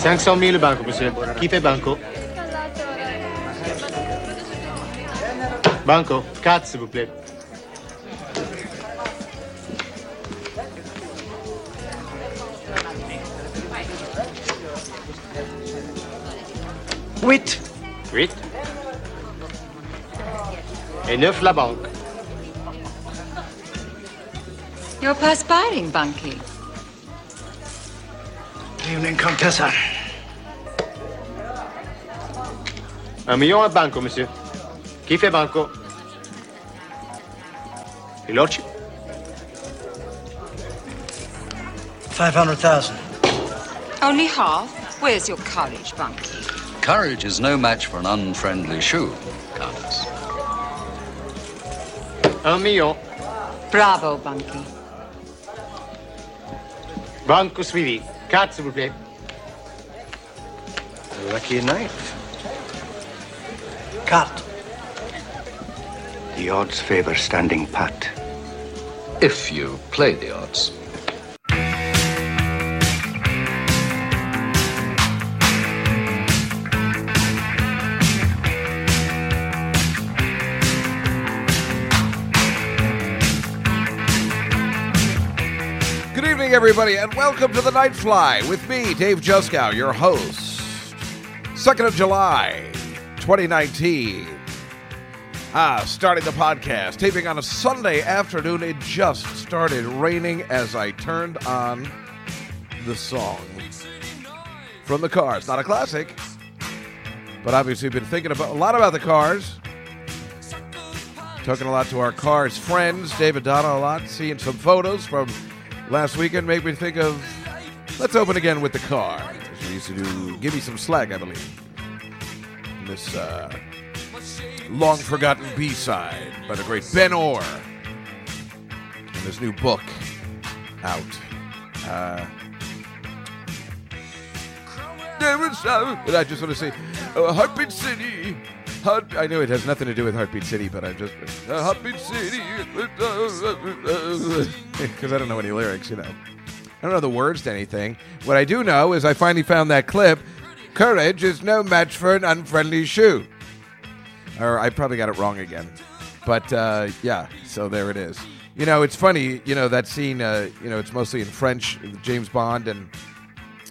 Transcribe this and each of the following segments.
500 000 le banco, monsieur. Qui fait banco? Banco, 4 s'il vous plaît. Huit. Huit. Et neuf la banque. You're perspiring, Bunky. Evening, Contessa. Ah, Un million à banco, monsieur. Qui fait banco Et l'orci 500,000. Only half? Where's your courage, Bunky? Courage is no match for an unfriendly shoe, Countess. Un ah, million. Bravo, Bunky. Banco suivi. Quatre, s'il vous plaît. Lucky night. Cut. The odds favor standing pat. If you play the odds. Good evening, everybody, and welcome to the Night Fly with me, Dave Juskow, your host. 2nd of July, 2019. Ah, starting the podcast, taping on a Sunday afternoon. It just started raining as I turned on the song from the Cars. Not a classic, but obviously been thinking about a lot about the Cars. Talking a lot to our Cars friends, David Donna a lot, seeing some photos from last weekend made me think of let's open again with the Cars. Used to do Give Me Some Slack, I believe. This uh, long forgotten B side by the great Ben Orr. And his new book out. Uh, I just want to say, Heartbeat City. Heart, I know it has nothing to do with Heartbeat City, but I just uh, Heartbeat City because I don't know any lyrics, you know. I don't know the words to anything. What I do know is I finally found that clip. Courage is no match for an unfriendly shoe. Or I probably got it wrong again. But uh, yeah, so there it is. You know, it's funny. You know that scene. Uh, you know, it's mostly in French. James Bond and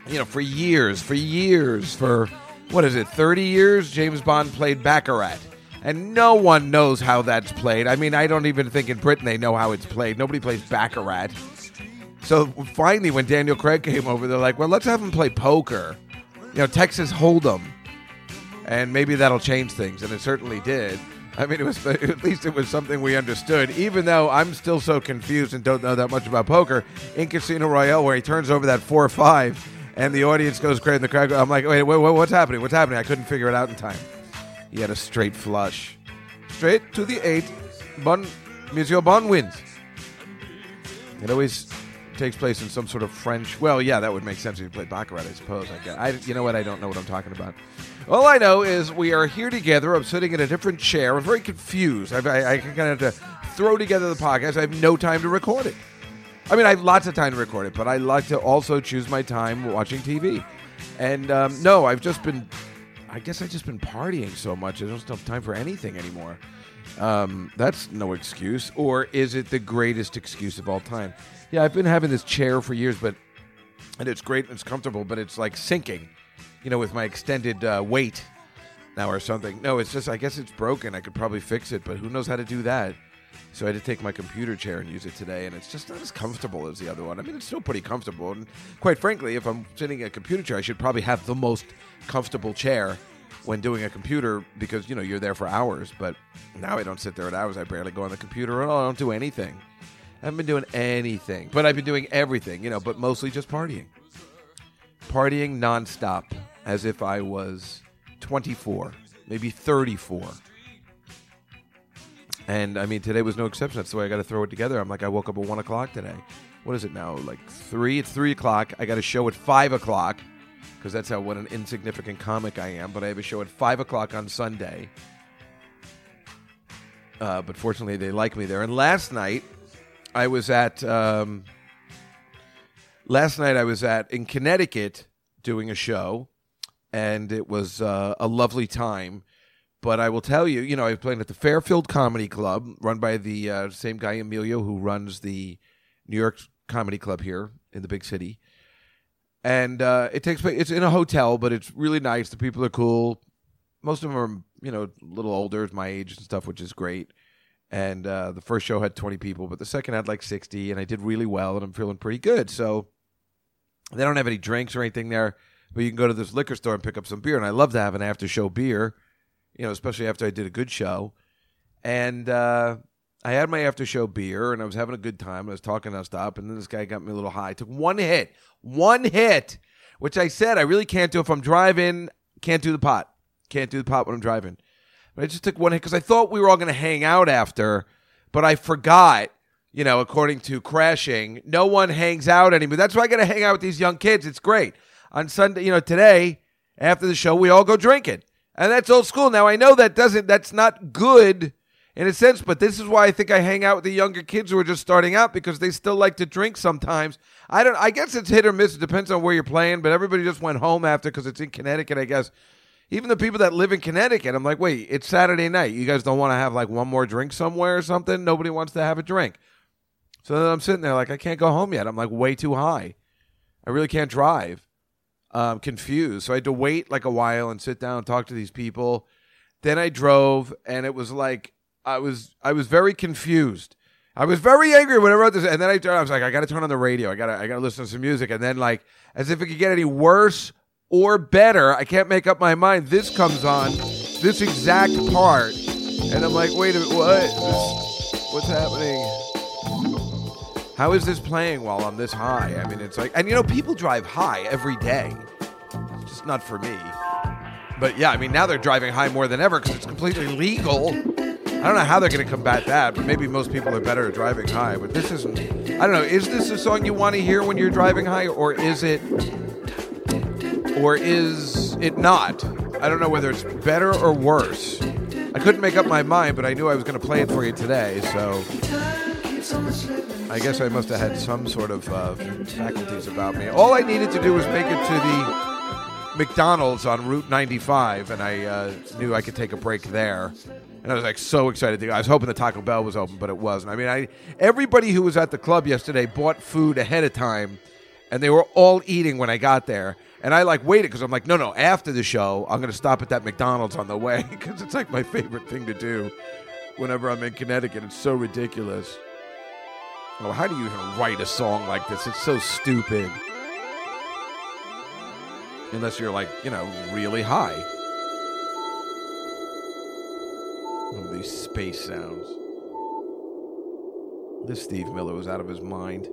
you know, for years, for years, for what is it, 30 years, James Bond played Baccarat. And no one knows how that's played. I mean, I don't even think in Britain they know how it's played. Nobody plays Baccarat. So finally, when Daniel Craig came over, they're like, well, let's have him play poker. You know, Texas Hold'em. And maybe that'll change things. And it certainly did. I mean, it was at least it was something we understood, even though I'm still so confused and don't know that much about poker. In Casino Royale, where he turns over that four or five, and the audience goes crazy, the crowd. I'm like, wait, wait, wait, what's happening? What's happening? I couldn't figure it out in time. He had a straight flush, straight to the eight. Bon, Monsieur Bon wins. It always takes place in some sort of French. Well, yeah, that would make sense if you played baccarat, I suppose. I guess. I, you know what? I don't know what I'm talking about. All I know is we are here together. I'm sitting in a different chair. I'm very confused. I, I, I kind of have to throw together the podcast. I have no time to record it. I mean, I have lots of time to record it, but I like to also choose my time watching TV. And um, no, I've just been. I guess I've just been partying so much. I don't have time for anything anymore. Um, that's no excuse. Or is it the greatest excuse of all time? Yeah, I've been having this chair for years, but and it's great and it's comfortable, but it's like sinking, you know, with my extended uh, weight now or something. No, it's just I guess it's broken. I could probably fix it, but who knows how to do that? So I had to take my computer chair and use it today, and it's just not as comfortable as the other one. I mean, it's still pretty comfortable, and quite frankly, if I'm sitting in a computer chair, I should probably have the most comfortable chair when doing a computer because you know you're there for hours. But now I don't sit there at hours. I barely go on the computer at all. I don't do anything. I haven't been doing anything, but I've been doing everything, you know, but mostly just partying. Partying nonstop as if I was 24, maybe 34. And I mean, today was no exception. That's the way I got to throw it together. I'm like, I woke up at 1 o'clock today. What is it now? Like 3? It's 3 o'clock. I got a show at 5 o'clock because that's how what an insignificant comic I am. But I have a show at 5 o'clock on Sunday. Uh, but fortunately, they like me there. And last night, I was at um, last night I was at in Connecticut. doing a show, and it was uh, a lovely time. But I will tell you, you know, I was playing at the Fairfield Comedy Club, run by the uh, same guy Emilio who runs the New York Comedy Club here in the big city. And uh, it takes place. It's in a hotel, but it's really nice. The people are cool. Most of them are, you know, a little older, my age and stuff, which is great. And uh, the first show had 20 people, but the second had like 60, and I did really well, and I'm feeling pretty good. So they don't have any drinks or anything there, but you can go to this liquor store and pick up some beer. And I love to have an after show beer, you know, especially after I did a good show. And uh, I had my after show beer, and I was having a good time. I was talking nonstop, and then this guy got me a little high. took one hit, one hit, which I said I really can't do if I'm driving. Can't do the pot. Can't do the pot when I'm driving. But I just took one hit because I thought we were all going to hang out after, but I forgot. You know, according to Crashing, no one hangs out anymore. That's why I got to hang out with these young kids. It's great. On Sunday, you know, today after the show, we all go drinking, and that's old school. Now I know that doesn't. That's not good in a sense, but this is why I think I hang out with the younger kids who are just starting out because they still like to drink sometimes. I don't. I guess it's hit or miss. It depends on where you're playing. But everybody just went home after because it's in Connecticut. I guess even the people that live in Connecticut, I'm like, wait, it's Saturday night. You guys don't want to have like one more drink somewhere or something? Nobody wants to have a drink. So then I'm sitting there like, I can't go home yet. I'm like way too high. I really can't drive. I'm confused. So I had to wait like a while and sit down and talk to these people. Then I drove and it was like I was I was very confused. I was very angry when I wrote this, and then I, I was like, I got to turn on the radio. I got to I got to listen to some music, and then like as if it could get any worse or better. I can't make up my mind. This comes on, this exact part, and I'm like, wait a minute, what? This, what's happening? How is this playing while I'm this high? I mean, it's like, and you know, people drive high every day. It's just not for me. But yeah, I mean, now they're driving high more than ever because it's completely legal. I don't know how they're going to combat that, but maybe most people are better at driving high. But this isn't. I don't know. Is this a song you want to hear when you're driving high, or is it, or is it not? I don't know whether it's better or worse. I couldn't make up my mind, but I knew I was going to play it for you today, so I guess I must have had some sort of uh, faculties about me. All I needed to do was make it to the McDonald's on Route 95, and I uh, knew I could take a break there. And I was like so excited. To. I was hoping the Taco Bell was open, but it wasn't. I mean, I everybody who was at the club yesterday bought food ahead of time, and they were all eating when I got there. And I like waited because I'm like, no, no. After the show, I'm going to stop at that McDonald's on the way because it's like my favorite thing to do whenever I'm in Connecticut. It's so ridiculous. Oh, how do you even write a song like this? It's so stupid. Unless you're like, you know, really high. These space sounds. This Steve Miller was out of his mind.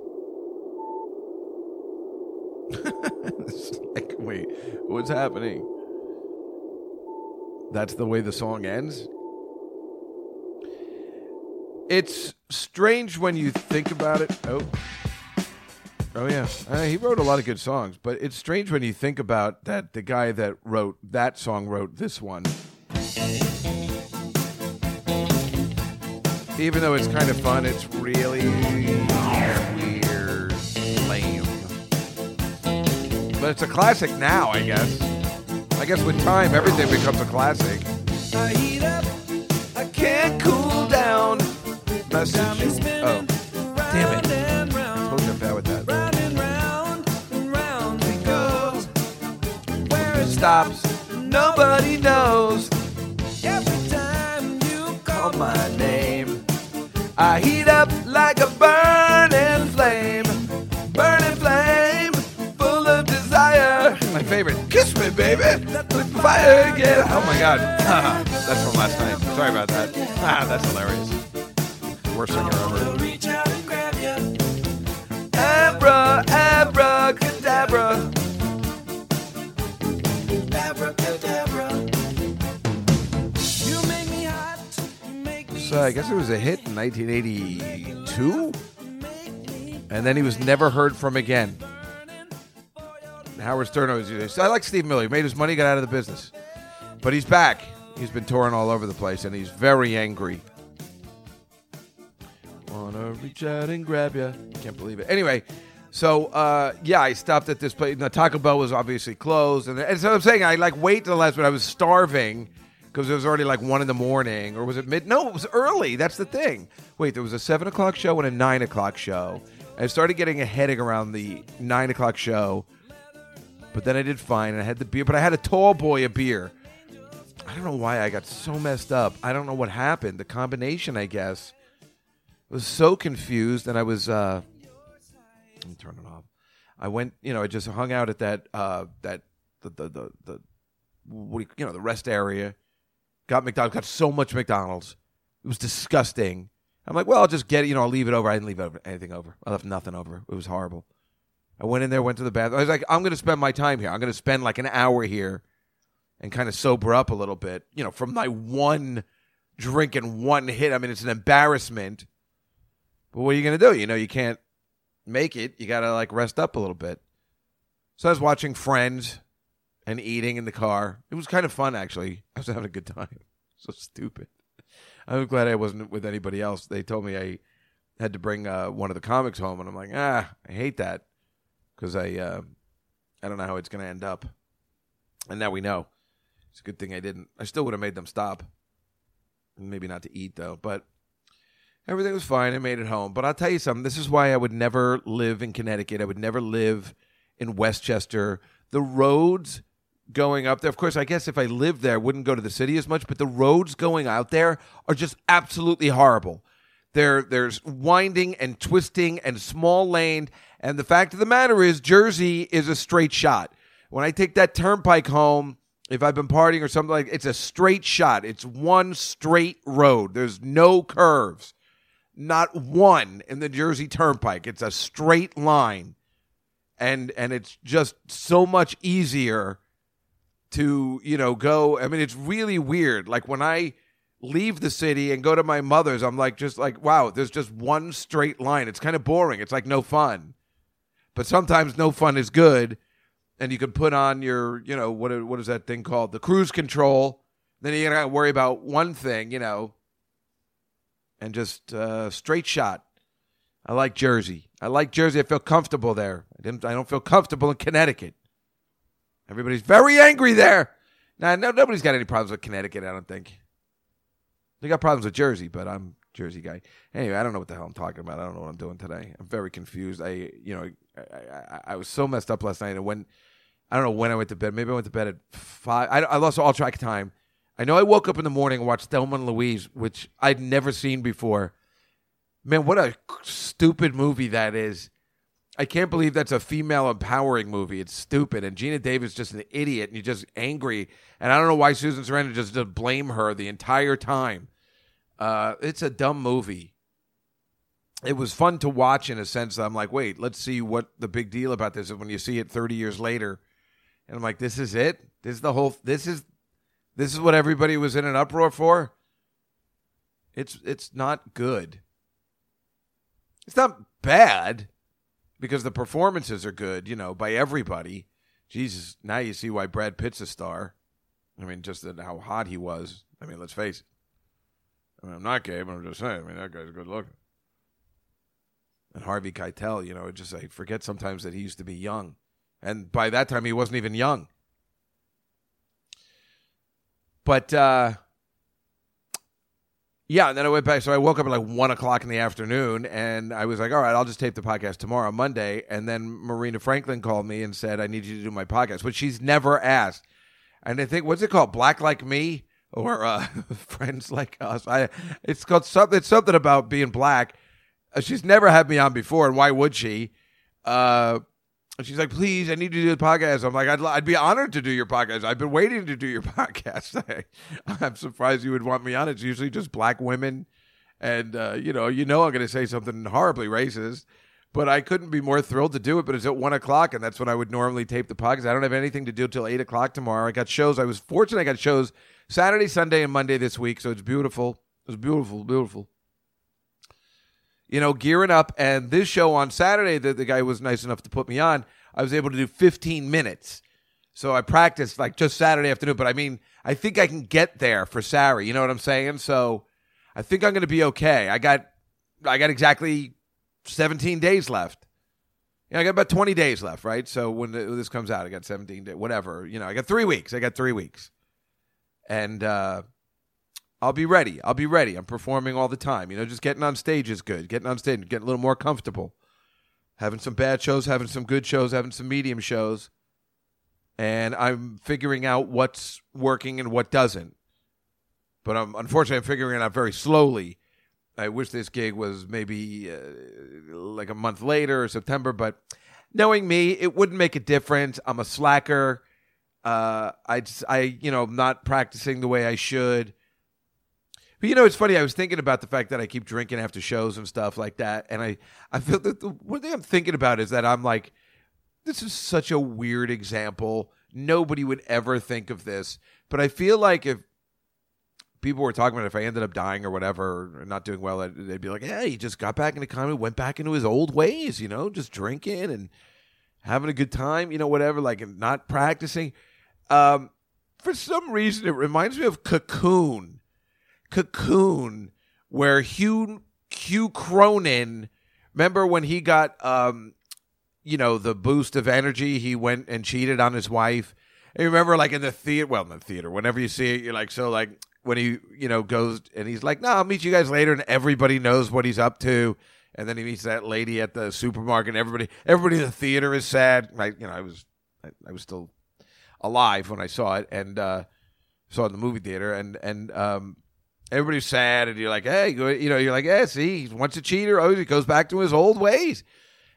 It's like, wait, what's happening? That's the way the song ends? It's strange when you think about it. Oh. Oh yeah, uh, he wrote a lot of good songs, but it's strange when you think about that the guy that wrote that song wrote this one. Even though it's kind of fun, it's really But it's a classic now, I guess. I guess with time, everything becomes a classic. I heat up, I can't cool down. Message. Oh, damn it! I told you I'm bad with that. It stops, nobody knows. Every time you call my name, I heat up like a burning flame, favorite, kiss me, baby, with fire again. Oh my God, that's from last night. Sorry about that. Ah, that's hilarious. Worst singer ever. Abra, abracadabra. So I guess it was a hit in 1982, and then he was never heard from again. Howard Stern always. I like Steve Miller. He made his money, got out of the business, but he's back. He's been touring all over the place, and he's very angry. Wanna reach out and grab ya? Can't believe it. Anyway, So uh, yeah, I stopped at this place. The Taco Bell was obviously closed, and, and so I'm saying I like wait till the last minute. I was starving because it was already like one in the morning, or was it mid? No, it was early. That's the thing. Wait, there was a seven o'clock show and a nine o'clock show. I started getting a headache around the nine o'clock show, but then I did fine, and I had the beer. But I had a tall boy a beer. I don't know why I got so messed up. I don't know what happened. The combination, I guess, was so confused, and I was. Uh, let me turn it off. I went, you know, I just hung out at that, uh, that the the the, the you, you know the rest area. Got McDonald's. Got so much McDonald's. It was disgusting. I'm like, well, I'll just get it. You know, I'll leave it over. I didn't leave over, anything over. I left nothing over. It was horrible. I went in there, went to the bathroom. I was like, I'm going to spend my time here. I'm going to spend like an hour here and kind of sober up a little bit. You know, from my one drink and one hit. I mean, it's an embarrassment. But what are you going to do? You know, you can't make it. You got to like rest up a little bit. So I was watching Friends and eating in the car. It was kind of fun, actually. I was having a good time. So stupid. I'm glad I wasn't with anybody else. They told me I had to bring uh, one of the comics home, and I'm like, ah, I hate that because I, uh, I don't know how it's going to end up. And now we know. It's a good thing I didn't. I still would have made them stop. Maybe not to eat though, but everything was fine. I made it home. But I'll tell you something. This is why I would never live in Connecticut. I would never live in Westchester. The roads going up there. Of course, I guess if I lived there, I wouldn't go to the city as much, but the roads going out there are just absolutely horrible. There, there's winding and twisting and small laned. And the fact of the matter is, Jersey is a straight shot. When I take that turnpike home, if I've been partying or something like, it's a straight shot. It's one straight road. There's no curves, not one in the Jersey Turnpike. It's a straight line, and and it's just so much easier to you know go i mean it's really weird like when i leave the city and go to my mother's i'm like just like wow there's just one straight line it's kind of boring it's like no fun but sometimes no fun is good and you can put on your you know what what is that thing called? The cruise control. Then you gotta worry about one thing you know and just uh, straight shot. I like jersey. I like jersey. I feel comfortable there. I didn't i don't feel comfortable in connecticut. Everybody's very angry there. Now, no, nobody's got any problems with Connecticut, I don't think. They got problems with Jersey, but I'm Jersey guy. Anyway, I don't know what the hell I'm talking about. I don't know what I'm doing today. I'm very confused. I, you know, I, I, I was so messed up last night, and when I don't know when I went to bed. Maybe I went to bed at five. I, I lost all track of time. I know I woke up in the morning and watched Thelma and Louise, which I'd never seen before. Man, what a stupid movie that is. I can't believe that's a female empowering movie. It's stupid. And Geena Davis just an idiot and you're just angry. And I don't know why Susan Sarandon just to blame her the entire time. Uh, it's a dumb movie. It was fun to watch in a sense I'm like, wait, let's see what the big deal about this is when you see it 30 years later. And I'm like, this is it? This is the whole this is this is what everybody was in an uproar for? It's it's not good. It's not bad because the performances are good, you know, by everybody. Jesus, now you see why Brad Pitt's a star. I mean, just how hot he was. I mean, let's face it. I mean, I'm not gay, but I'm just saying. I mean, that guy's good looking. And Harvey Keitel, you know, it just I forget sometimes that he used to be young, and by that time he wasn't even young. But uh, yeah, and then I went back. So I woke up at like one o'clock in the afternoon, and I was like, "All right, I'll just tape the podcast tomorrow, Monday." And then Marina Franklin called me and said, "I need you to do my podcast," which she's never asked. And I think what's it called, Black Like Me or uh, Friends Like Us? I it's called something. It's something about being black. Uh, she's never had me on before, and why would she? Uh, and she's like, please, I need to do the podcast. I'm like, I'd, I'd be honored to do your podcast. I've been waiting to do your podcast. I, am surprised you would want me on. It's usually just black women. And, uh, you know, you know I'm going to say something horribly racist. But I couldn't be more thrilled to do it. But it's at 1 o'clock, and that's when I would normally tape the podcast. I don't have anything to do till 8 o'clock tomorrow. I got shows. I was fortunate I got shows Saturday, Sunday, and Monday this week. So it's beautiful. It's beautiful, beautiful you know, gearing up. And this show on Saturday that the guy was nice enough to put me on, I was able to do 15 minutes. So I practiced like just Saturday afternoon. But I mean, I think I can get there for Saturday. You know what I'm saying? So I think I'm going to be okay. I got, I got exactly 17 days left. Yeah, I got about 20 days left, right? So when th- this comes out, I got 17 days, whatever. You know, I got three weeks. I got three weeks. And uh, I'll be ready. I'll be ready. I'm performing all the time. You know, just getting on stage is good. Getting on stage, getting a little more comfortable. Having some bad shows, having some good shows, having some medium shows. And I'm figuring out what's working and what doesn't. But I'm unfortunately I'm figuring it out very slowly. I wish this gig was maybe uh, like a month later or September, but knowing me, it wouldn't make a difference. I'm a slacker. Uh, I just, I, you know, not practicing the way I should. But you know, it's funny. I was thinking about the fact that I keep drinking after shows and stuff like that, and I, I feel that the one thing I'm thinking about is that I'm like, this is such a weird example. Nobody would ever think of this, but I feel like if people were talking about if I ended up dying or whatever, or not doing well, they'd be like, "Yeah, he just got back into comedy, went back into his old ways, you know, just drinking and having a good time, you know, whatever, like not practicing." Um, for some reason, it reminds me of Cocoon, Cocoon, where Hugh Hugh Cronyn. Remember when he got, um, you know, the boost of energy? He went and cheated on his wife. And you remember, like in the theater, well, in the theater, whenever you see it, you're like, so like when he, you know, goes and he's like, no, I'll meet you guys later, and everybody knows what he's up to. And then he meets that lady at the supermarket. And everybody, everybody in the theater is sad. I, you know, I was, I, I was still alive when I saw it, and uh, saw it in the movie theater, and and um, everybody's sad, and you're like, hey, you know, you're like, yeah, see, once a cheater, oh, he goes back to his old ways,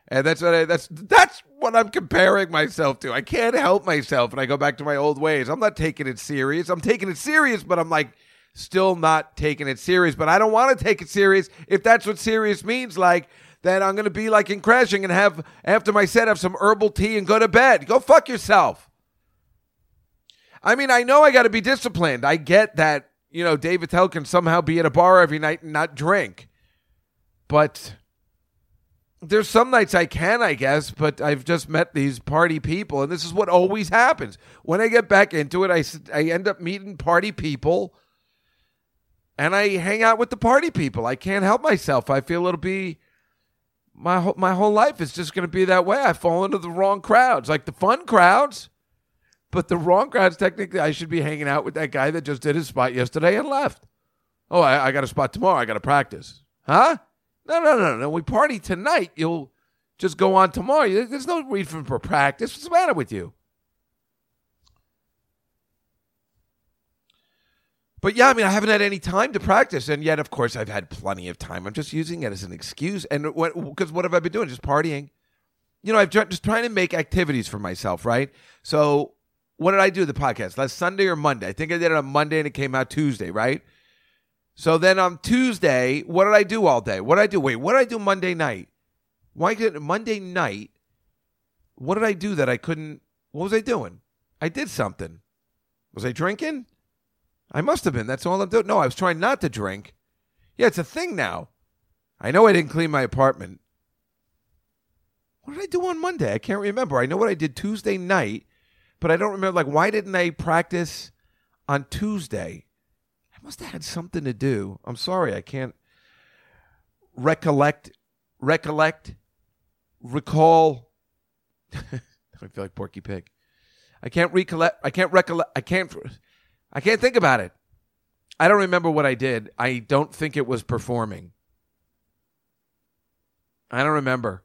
and that's what I, that's that's what I'm comparing myself to. I can't help myself, and I go back to my old ways. I'm not taking it serious. I'm taking it serious, but I'm like still not taking it serious. But I don't want to take it serious if that's what serious means. Like then I'm going to be like in crashing and have after my set have some herbal tea and go to bed. Go fuck yourself. I mean, I know I got to be disciplined. I get that, you know, Dave Attell can somehow be at a bar every night and not drink. But there's some nights I can, I guess, but I've just met these party people, and this is what always happens. When I get back into it, I, I end up meeting party people, and I hang out with the party people. I can't help myself. I feel it'll be my my whole life is just going to be that way. I fall into the wrong crowds, like the fun crowds. But the wrong crowds, technically, I should be hanging out with that guy that just did his spot yesterday and left. Oh, I, I got a spot tomorrow. I got to practice. Huh? No, no, no, no. We party tonight. You'll just go on tomorrow. There's no reason for practice. What's the matter with you? But yeah, I mean, I haven't had any time to practice, and yet, of course, I've had plenty of time. I'm just using it as an excuse. And what? Because what have I been doing? Just partying. You know, I've just trying to make activities for myself, right? So, what did I do the podcast last Sunday or Monday? I think I did it on Monday, and it came out Tuesday, right? So then on Tuesday, what did I do all day? What did I do? Wait, what did I do Monday night? Why did Monday night? What did I do that I couldn't? What was I doing? I did something. Was I drinking? I must have been. That's all I'm doing. No, I was trying not to drink. Yeah, it's a thing now. I know I didn't clean my apartment. What did I do on Monday? I can't remember. I know what I did Tuesday night, but I don't remember. Like, why didn't I practice on Tuesday? I must have had something to do. I'm sorry, I can't recollect, recollect, recall. I feel like Porky Pig. I can't recollect. I can't recollect. I can't. I can't think about it. I don't remember what I did. I don't think it was performing. I don't remember.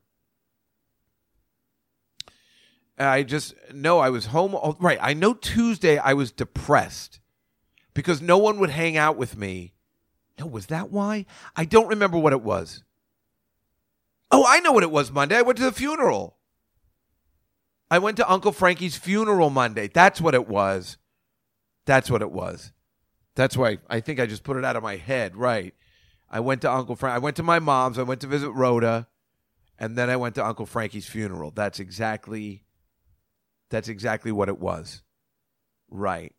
I just know I was home. All, right. I know Tuesday I was depressed because no one would hang out with me. No, was that why? I don't remember what it was. Oh, I know what it was Monday. I went to the funeral. I went to Uncle Frankie's funeral Monday. That's what it was. That's what it was. That's why I think I just put it out of my head. Right. I went to Uncle Frank. I went to my mom's. I went to visit Rhoda, and then I went to Uncle Frankie's funeral. That's exactly. That's exactly what it was. Right.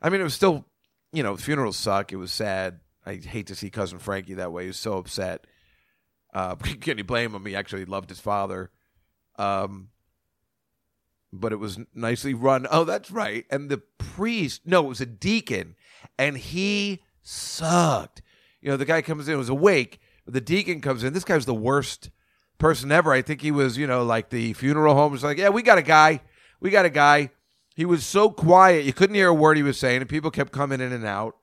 I mean, it was still, you know, funerals suck. It was sad. I hate to see cousin Frankie that way. He was so upset. Uh, can you blame him? He actually loved his father. Um, but it was nicely run. Oh, that's right. And the priest, no, it was a deacon, and he sucked. You know, the guy comes in, was awake, the deacon comes in. This guy was the worst person ever. I think he was, you know, like the funeral home was like, yeah, we got a guy. We got a guy. He was so quiet. You couldn't hear a word he was saying, and people kept coming in and out.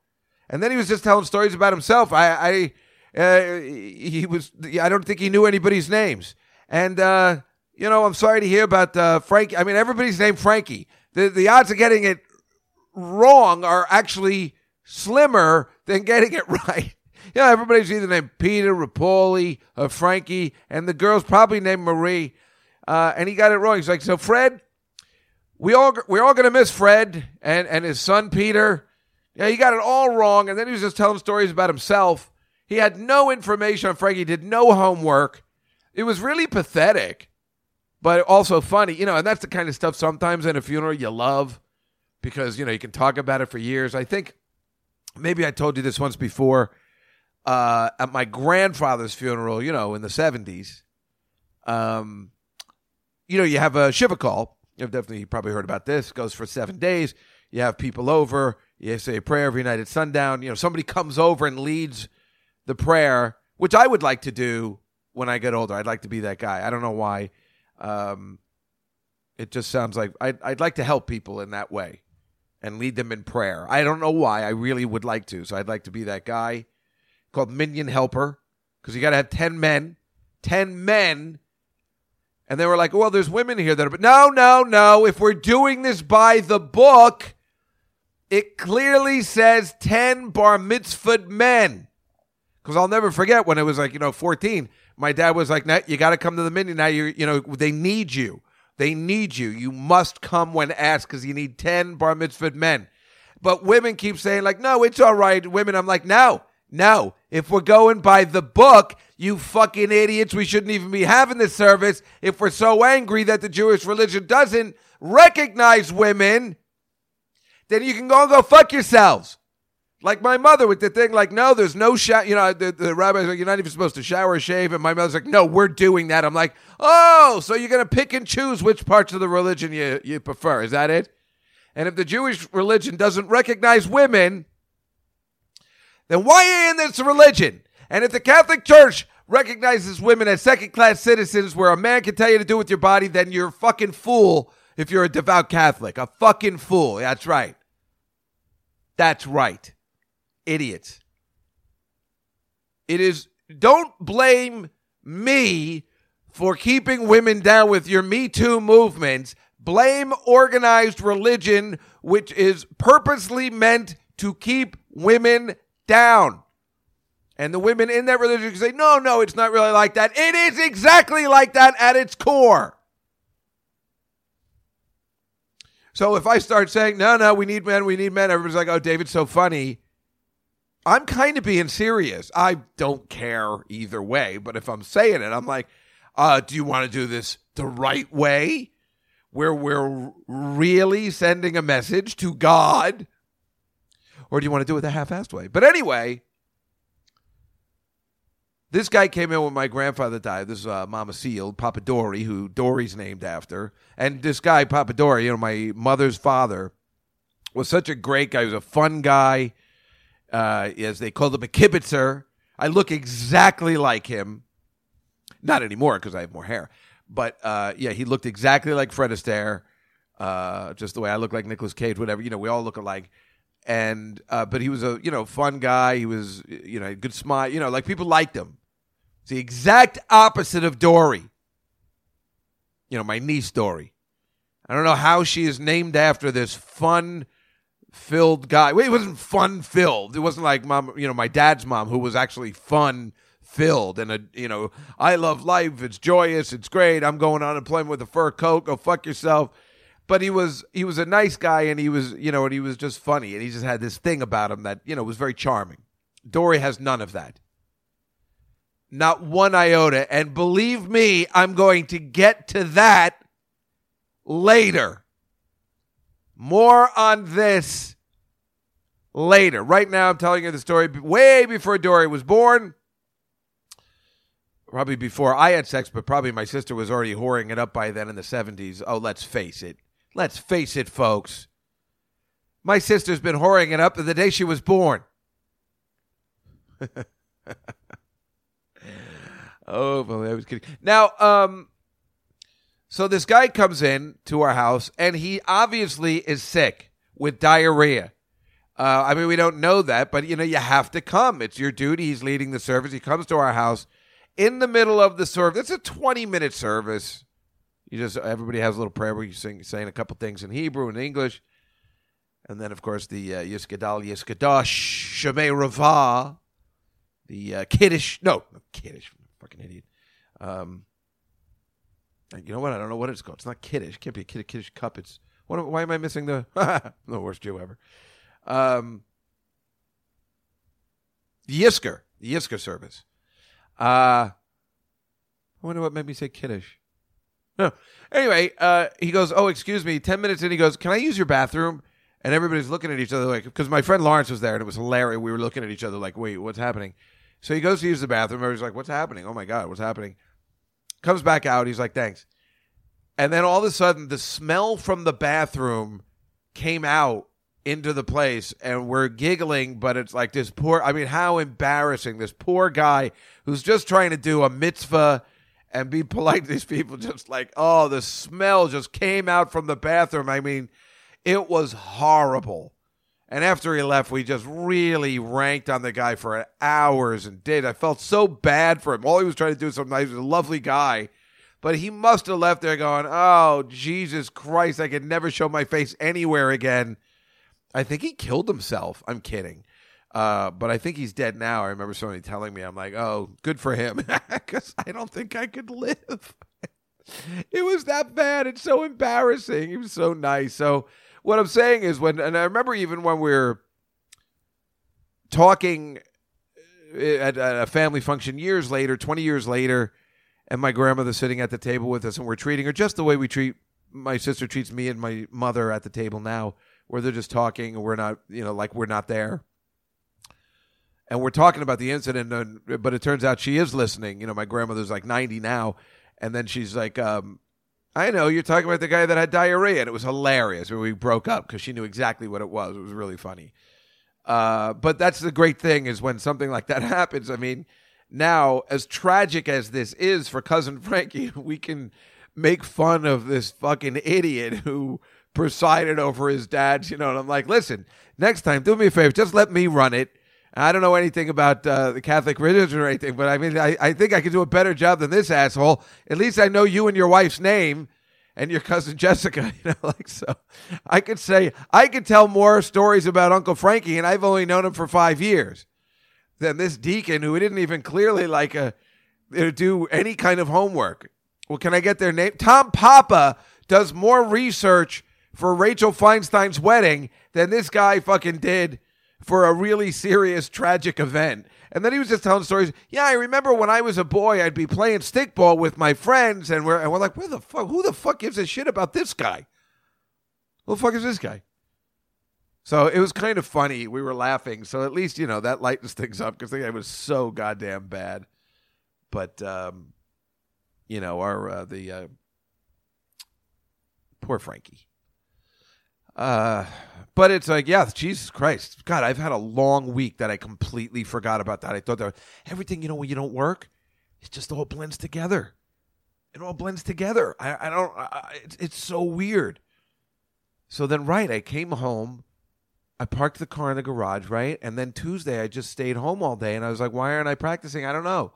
And then he was just telling stories about himself. I, I, uh, he was, I don't think he knew anybody's names. And, uh, you know, I'm sorry to hear about uh, Frankie. I mean, everybody's named Frankie. The, the odds of getting it wrong are actually slimmer than getting it right. You know, everybody's either named Peter, Rapoli, or Frankie, and the girl's probably named Marie. Uh, and he got it wrong. He's like, so Fred, we all we're all gonna miss Fred and and his son Peter. Yeah, he got it all wrong, and then he was just telling stories about himself. He had no information on Frankie, did no homework. It was really pathetic, but also funny, you know. And that's the kind of stuff sometimes in a funeral you love because you know you can talk about it for years. I think maybe I told you this once before uh, at my grandfather's funeral. You know, in the seventies, um, you know, you have a shiva call You've definitely probably heard about this. Goes for seven days. You have people over. You say a prayer every night at sundown. You know, somebody comes over and leads the prayer, which I would like to do when I get older. I'd like to be that guy. I don't know why. Um, it just sounds like I'd, I'd like to help people in that way and lead them in prayer. I don't know why. I really would like to. So I'd like to be that guy called Minyan Helper because you got to have 10 men. 10 men and they were like, well, there's women here that are, but no, no, no. If we're doing this by the book, it clearly says 10 bar mitzvah men. Because I'll never forget when it was like, you know, 14, my dad was like, you got to come to the mini. Now, you you know, they need you. They need you. You must come when asked because you need 10 bar mitzvah men. But women keep saying, like, no, it's all right. Women, I'm like, no, no. If we're going by the book, you fucking idiots. We shouldn't even be having this service if we're so angry that the Jewish religion doesn't recognize women. Then you can go and go fuck yourselves. Like my mother with the thing, like, no, there's no shower. You know, the, the rabbi's like, you're not even supposed to shower or shave. And my mother's like, no, we're doing that. I'm like, oh, so you're going to pick and choose which parts of the religion you, you prefer. Is that it? And if the Jewish religion doesn't recognize women, then why in this religion? And if the Catholic Church recognizes women as second class citizens where a man can tell you to do with your body, then you're a fucking fool if you're a devout Catholic. A fucking fool. That's right. That's right. Idiots. It is, don't blame me for keeping women down with your Me Too movements. Blame organized religion, which is purposely meant to keep women down. And the women in that religion say, no, no, it's not really like that. It is exactly like that at its core. So if I start saying, no, no, we need men, we need men, everybody's like, oh, David's so funny. I'm kind of being serious. I don't care either way. But if I'm saying it, I'm like, uh, do you want to do this the right way? Where we're really sending a message to God? Or do you want to do it the half assed way? But anyway, this guy came in when my grandfather died. This is uh, Mama Seal, Papa Dory, who Dory's named after. And this guy, Papa Dory, you know, my mother's father, was such a great guy. He was a fun guy. Uh, as they called him a kibitzer. I look exactly like him. Not anymore because I have more hair. But uh, yeah, he looked exactly like Fred Astaire. Uh, just the way I look like Nicolas Cage, whatever. You know, we all look alike and uh, but he was a you know fun guy. He was you know good smile. You know, like people liked him. It's the exact opposite of Dory. You know, my niece Dory. I don't know how she is named after this fun filled guy. Wait, it wasn't fun filled. It wasn't like mom, you know, my dad's mom who was actually fun filled and a you know, I love life, it's joyous, it's great. I'm going on unemployment with a fur coat, go fuck yourself. But he was he was a nice guy and he was, you know, and he was just funny and he just had this thing about him that, you know, was very charming. Dory has none of that. Not one iota. And believe me, I'm going to get to that later. More on this later. Right now, I'm telling you the story way before Dory was born. Probably before I had sex, but probably my sister was already whoring it up by then in the 70s. Oh, let's face it. Let's face it, folks. My sister's been whoring it up the day she was born. Oh, well, I was kidding. Now, um, so this guy comes in to our house, and he obviously is sick with diarrhea. Uh, I mean, we don't know that, but you know, you have to come. It's your duty. He's leading the service. He comes to our house in the middle of the service. It's a twenty-minute service. You just everybody has a little prayer where you sing, saying a couple things in Hebrew and English, and then of course the uh, Yiskadal Yiskadash Shemay Rava, the uh, Kiddush. No, no, Kiddush. Fucking idiot. Um, you know what? I don't know what it's called. It's not Kiddush. Can't be a Kiddush, Kiddush cup. It's what? Why am I missing the the worst Jew ever? Um, the Yisker, the Yisker service. Uh, I wonder what made me say Kiddush. Anyway, uh, he goes, "Oh, excuse me." Ten minutes in, he goes, "Can I use your bathroom?" And everybody's looking at each other like, because my friend Lawrence was there, and it was hilarious. We were looking at each other like, "Wait, what's happening?" So he goes to use the bathroom. Everybody's like, "What's happening? Oh my god, what's happening?" Comes back out. He's like, "Thanks." And then all of a sudden, the smell from the bathroom came out into the place, and we're giggling. But it's like this poor. I mean, how embarrassing! This poor guy who's just trying to do a mitzvah and be polite to these people. Just like, oh, the smell just came out from the bathroom. I mean, it was horrible. And after he left, we just really ranked on the guy for hours and did. I felt so bad for him. All he was trying to do was something nice. He was a lovely guy. But he must have left there going, oh, Jesus Christ, I could never show my face anywhere again. I think he killed himself. I'm kidding. Uh, but I think he's dead now. I remember somebody telling me, I'm like, oh, good for him. Because I don't think I could live. it was that bad. It's so embarrassing. He was so nice. So what I'm saying is when, and I remember even when we are talking uh, at, at a family function years later, 20 years later, and my grandmother sitting at the table with us, and we're treating her just the way we treat my sister treats me and my mother at the table now, where they're just talking and we're not, you know, like we're not there. And we're talking about the incident, and, but it turns out she is listening. You know, my grandmother's like 90 now, and then she's like, um, I know you're talking about the guy that had diarrhea, and it was hilarious. We broke up because she knew exactly what it was. It was really funny. Uh, but that's the great thing is when something like that happens. I mean, now as tragic as this is for cousin Frankie, we can make fun of this fucking idiot who presided over his dad's. You know, and I'm like, listen, next time, do me a favor, just let me run it. I don't know anything about uh, the Catholic religion or anything, but I mean, I, I think I could do a better job than this asshole. At least I know you and your wife's name and your cousin Jessica. You know, like so, I could say I could tell more stories about Uncle Frankie, and I've only known him for five years, than this deacon who didn't even clearly like a uh, do any kind of homework. Well, can I get their name? Tom Papa does more research for Rachel Feinstein's wedding than this guy fucking did for a really serious, tragic event. And then he was just telling stories. Yeah, I remember when I was a boy, I'd be playing stickball with my friends, and we're and we're like, where the fuck? Who the fuck gives a shit about this guy? Who the fuck is this guy? So it was kind of funny. We were laughing. So at least you know that lightens things up because the guy was so goddamn bad. But um, you know our uh, the uh, poor Frankie. Uh, but it's like, yeah, Jesus Christ, God, I've had a long week that I completely forgot about that. I thought that everything, you know, when you don't work, it just all blends together. It all blends together. I, I don't. I, it's, it's so weird. So then, right, I came home. I parked the car in the garage, right, and then Tuesday I just stayed home all day, and I was like, why aren't I practicing? I don't know.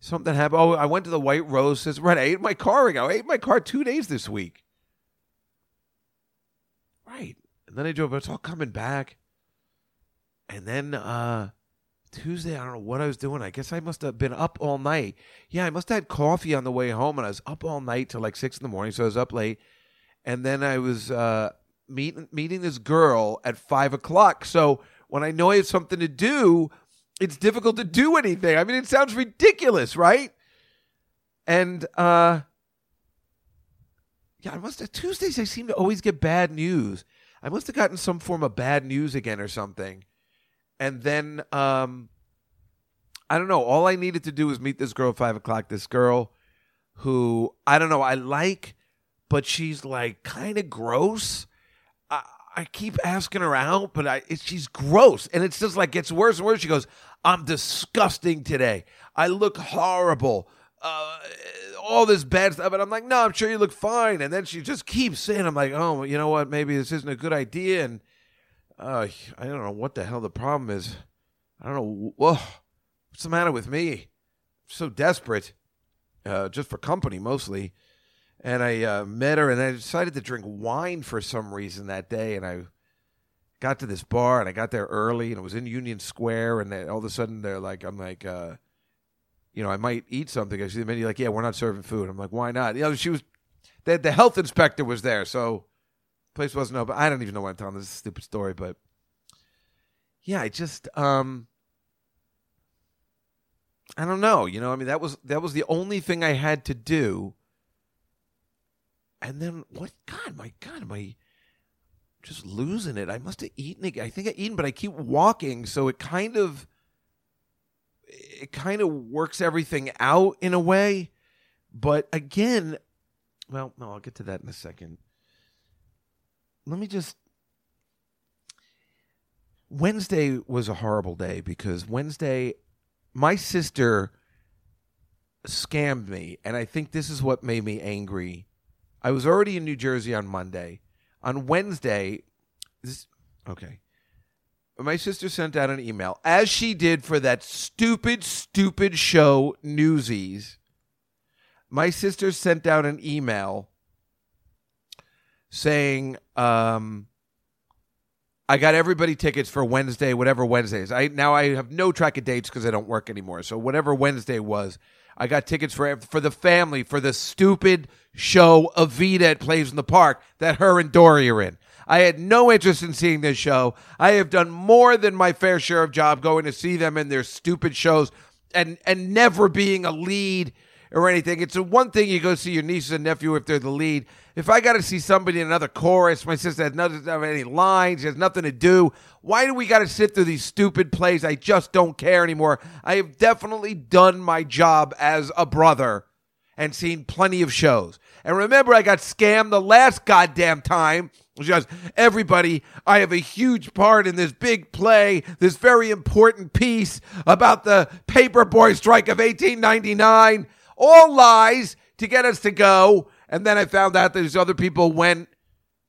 Something happened. Oh, I went to the White Rose. Says, right, I ate my car. I ate my car two days this week. Right. And then I drove, it's all coming back. And then uh Tuesday, I don't know what I was doing. I guess I must have been up all night. Yeah, I must have had coffee on the way home, and I was up all night till like six in the morning. So I was up late, and then I was uh, meeting meeting this girl at five o'clock. So when I know I have something to do, it's difficult to do anything. I mean, it sounds ridiculous, right? And uh, yeah, I must have Tuesdays. I seem to always get bad news. I must have gotten some form of bad news again or something. And then um I don't know. All I needed to do was meet this girl at five o'clock. This girl who I don't know, I like, but she's like kind of gross. I, I keep asking her out, but I it, she's gross, and it's just like gets worse and worse. She goes, "I'm disgusting today. I look horrible. uh, all this bad stuff. And I'm like, no, I'm sure you look fine. And then she just keeps saying, I'm like, oh, you know what? Maybe this isn't a good idea. And uh, I don't know what the hell the problem is. I don't know. Whoa, what's the matter with me? I'm so desperate, uh, just for company mostly. And I uh, met her, and I decided to drink wine for some reason that day. And I got to this bar, and I got there early, and it was in Union Square. And all of a sudden, they're like, I'm like, uh, you know, I might eat something. I see the menu, like, yeah, we're not serving food. I'm like, why not? You know, she was, the, the health inspector was there, so place wasn't open. I don't even know why I'm telling this stupid story, but yeah, I just, um, I don't know. You know, I mean, that was that was the only thing I had to do. And then what? God, my God, am I just losing it? I must have eaten. I think I eaten, but I keep walking, so it kind of it kind of works everything out in a way. But again, well, no, I'll get to that in a second. Let me just. Wednesday was a horrible day because Wednesday, my sister scammed me. And I think this is what made me angry. I was already in New Jersey on Monday. On Wednesday, this, okay my sister sent out an email, as she did for that stupid, stupid show, Newsies. My sister sent out an email saying, um, I got everybody tickets for Wednesday, whatever Wednesday is. I now I have no track of dates because I don't work anymore. So whatever Wednesday was, I got tickets for for the family for the stupid show Evita at plays in the park that her and Dory are in. I had no interest in seeing this show. I have done more than my fair share of job going to see them in their stupid shows and and never being a lead or anything. It's one thing you go see your nieces and nephew if they're the lead. If I got to see somebody in another chorus, my sister has nothing to have any lines, she has nothing to do. Why do we got to sit through these stupid plays? I just don't care anymore. I have definitely done my job as a brother and seen plenty of shows. And remember, I got scammed the last goddamn time She just everybody, I have a huge part in this big play, this very important piece about the paperboy strike of 1899. All lies to get us to go. And then I found out that these other people went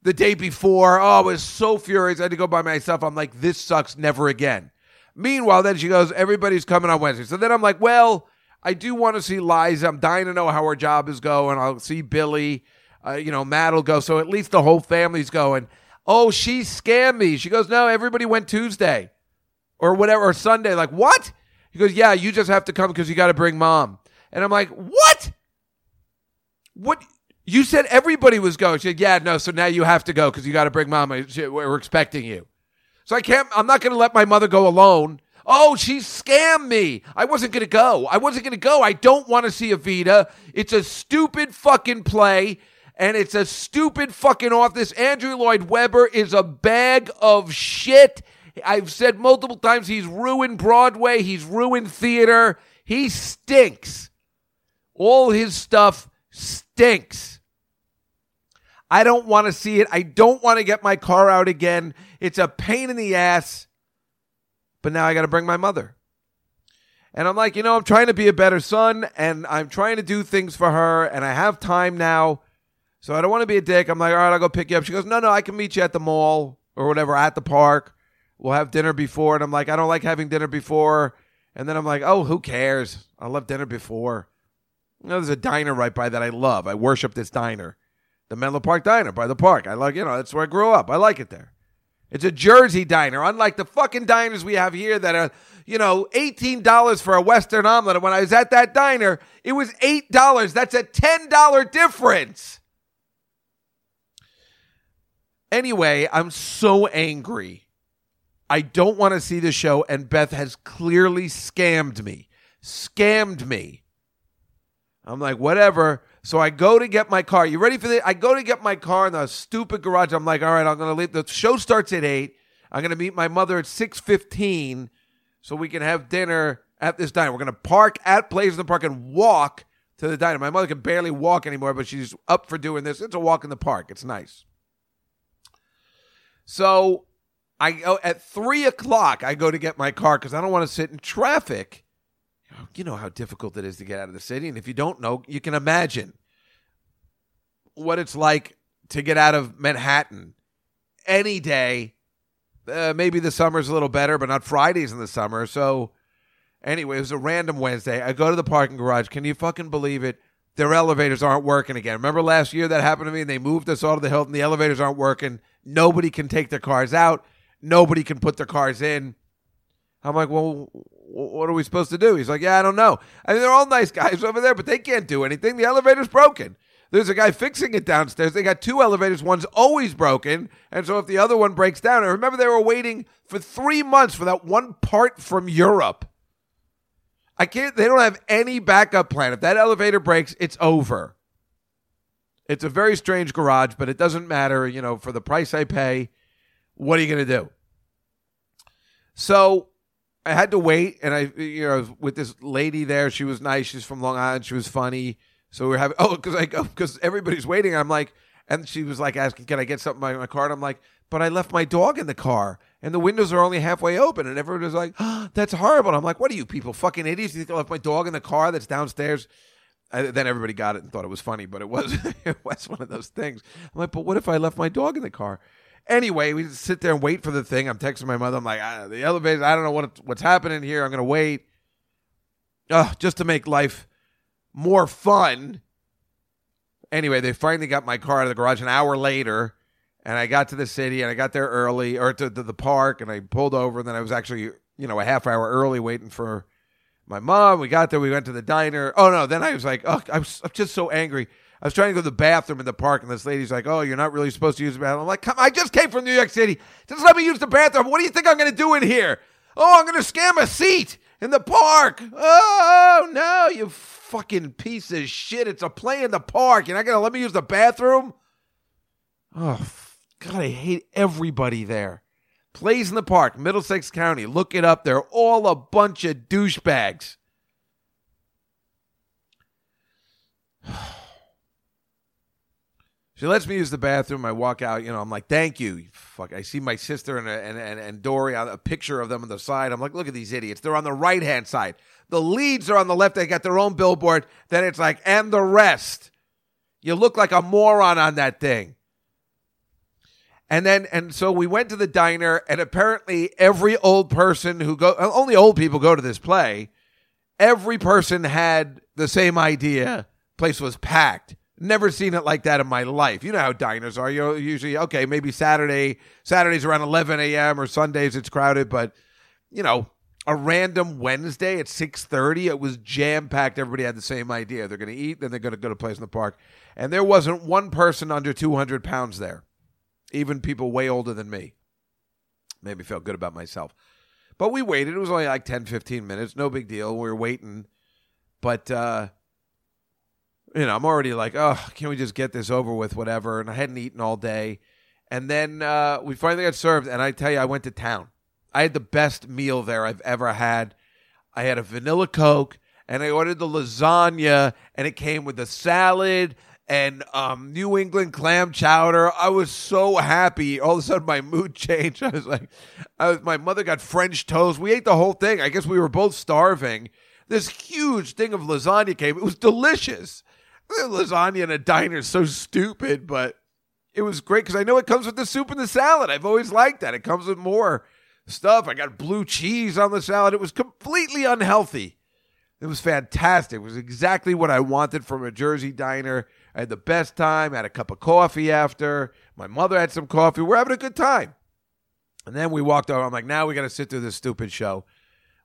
the day before. Oh, I was so furious. I had to go by myself. I'm like, this sucks. Never again. Meanwhile, then she goes, everybody's coming on Wednesday. So then I'm like, well, I do want to see Liza. I'm dying to know how her job is going. I'll see Billy uh, you know, Matt will go. So at least the whole family's going. Oh, she scammed me. She goes, no, everybody went Tuesday or whatever, or Sunday. Like, what? He goes, yeah, you just have to come because you got to bring mom. And I'm like, what? What? You said everybody was going. She said, yeah, no, so now you have to go because you got to bring mom. We're expecting you. So I can't, I'm not going to let my mother go alone. Oh, she scammed me. I wasn't going to go. I wasn't going to go. I don't want to see Evita. It's a stupid fucking play and it's a stupid fucking office. Andrew Lloyd Webber is a bag of shit. I've said multiple times he's ruined Broadway, he's ruined theater. He stinks. All his stuff stinks. I don't want to see it. I don't want to get my car out again. It's a pain in the ass. But now I got to bring my mother. And I'm like, you know, I'm trying to be a better son and I'm trying to do things for her and I have time now. So I don't want to be a dick. I'm like, all right, I'll go pick you up. She goes, no, no, I can meet you at the mall or whatever, at the park. We'll have dinner before. And I'm like, I don't like having dinner before. And then I'm like, oh, who cares? I'll have dinner before. You know, there's a diner right by that I love. I worship this diner. The Menlo Park Diner by the park. I like, you know, that's where I grew up. I like it there. It's a Jersey diner, unlike the fucking diners we have here that are, you know, $18 for a Western omelet. And when I was at that diner, it was $8. That's a $10 difference. Anyway, I'm so angry. I don't want to see the show, and Beth has clearly scammed me. Scammed me. I'm like, whatever. So I go to get my car. You ready for this? I go to get my car in the stupid garage. I'm like, all right, I'm gonna leave. The show starts at eight. I'm gonna meet my mother at six fifteen, so we can have dinner at this diner. We're gonna park at Plays in the Park and walk to the diner. My mother can barely walk anymore, but she's up for doing this. It's a walk in the park. It's nice. So I go at three o'clock. I go to get my car because I don't want to sit in traffic you know how difficult it is to get out of the city. And if you don't know, you can imagine what it's like to get out of Manhattan any day. Uh, maybe the summer's a little better, but not Fridays in the summer. So, anyway, it was a random Wednesday. I go to the parking garage. Can you fucking believe it? Their elevators aren't working again. Remember last year that happened to me and they moved us all to the Hilton. The elevators aren't working. Nobody can take their cars out. Nobody can put their cars in. I'm like, well, what are we supposed to do? He's like, yeah, I don't know. I mean, they're all nice guys over there, but they can't do anything. The elevator's broken. There's a guy fixing it downstairs. They got two elevators. One's always broken. And so if the other one breaks down, I remember they were waiting for three months for that one part from Europe. I can't, they don't have any backup plan. If that elevator breaks, it's over. It's a very strange garage, but it doesn't matter. You know, for the price I pay, what are you going to do? So I had to wait, and I, you know, with this lady there, she was nice. She's from Long Island. She was funny. So we are having oh because I go because everybody's waiting. I'm like, and she was like asking, "Can I get something in my car?" And I'm like, "But I left my dog in the car, and the windows are only halfway open." And everyone was like, oh, "That's horrible." And I'm like, "What are you people fucking idiots? You think I left my dog in the car that's downstairs?" I, then everybody got it and thought it was funny, but it was it was one of those things. I'm like, "But what if I left my dog in the car?" Anyway, we just sit there and wait for the thing. I'm texting my mother. I'm like, ah, "The elevator. I don't know what what's happening here. I'm gonna wait." Just to make life more fun Anyway, they finally got my car out of the garage an hour later, and I got to the city and I got there early or to, to the park and I pulled over. And then I was actually, you know, a half hour early waiting for my mom. We got there. We went to the diner. Oh no! Then I was like, oh, I I'm just so angry. I was trying to go to the bathroom in the park, and this lady's like, "Oh, you're not really supposed to use the bathroom." I'm like, "Come, I just came from New York City. Just let me use the bathroom. What do you think I'm going to do in here? Oh, I'm going to scam a seat in the park. Oh no, you fucking piece of shit. It's a play in the park. You're not going to let me use the bathroom? Oh, God, I hate everybody there. Plays in the park, Middlesex County. Look it up. They're all a bunch of douchebags. She lets me use the bathroom. I walk out. You know, I'm like, "Thank you." Fuck. I see my sister and and and, and Dory on a picture of them on the side. I'm like, "Look at these idiots. They're on the right hand side. The leads are on the left. They got their own billboard. Then it's like, and the rest. You look like a moron on that thing." And then, and so we went to the diner, and apparently, every old person who go, uh, only old people go to this play. Every person had the same idea. Place was packed Never seen it like that in my life. You know how diners are. You're usually okay. Maybe Saturday, Saturdays around 11 a.m. or Sundays it's crowded, but you know, a random Wednesday at 6:30, it was jam packed. Everybody had the same idea. They're going to eat, then they're going to go to a place in the park, and there wasn't one person under 200 pounds there. Even people way older than me. Made me feel good about myself. But we waited. It was only like 10, 15 minutes. No big deal. We were waiting. But uh, you know, I'm already like, oh, can we just get this over with, whatever? And I hadn't eaten all day. And then uh, we finally got served, and I tell you, I went to town. I had the best meal there I've ever had. I had a vanilla Coke, and I ordered the lasagna, and it came with a salad and um, New England clam chowder. I was so happy. All of a sudden, my mood changed. I was like, I was, my mother got French toast. We ate the whole thing. I guess we were both starving. This huge thing of lasagna came. It was delicious lasagna in a diner is so stupid, but it was great because I know it comes with the soup and the salad. I've always liked that. It comes with more stuff. I got blue cheese on the salad. It was completely unhealthy. It was fantastic. It was exactly what I wanted from a Jersey diner. I had the best time. I had a cup of coffee after. My mother had some coffee. We're having a good time. And then we walked over. I'm like, now we got to sit through this stupid show.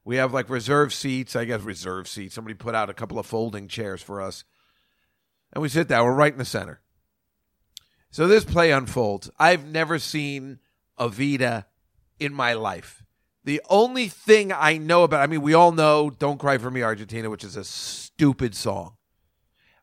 We have like reserved seats. I guess reserved seats. Somebody put out a couple of folding chairs for us and we sit down. We're right in the center. So this play unfolds. I've never seen Evita in my life. The only thing I know about, I mean, we all know Don't Cry for Me, Argentina, which is a stupid song.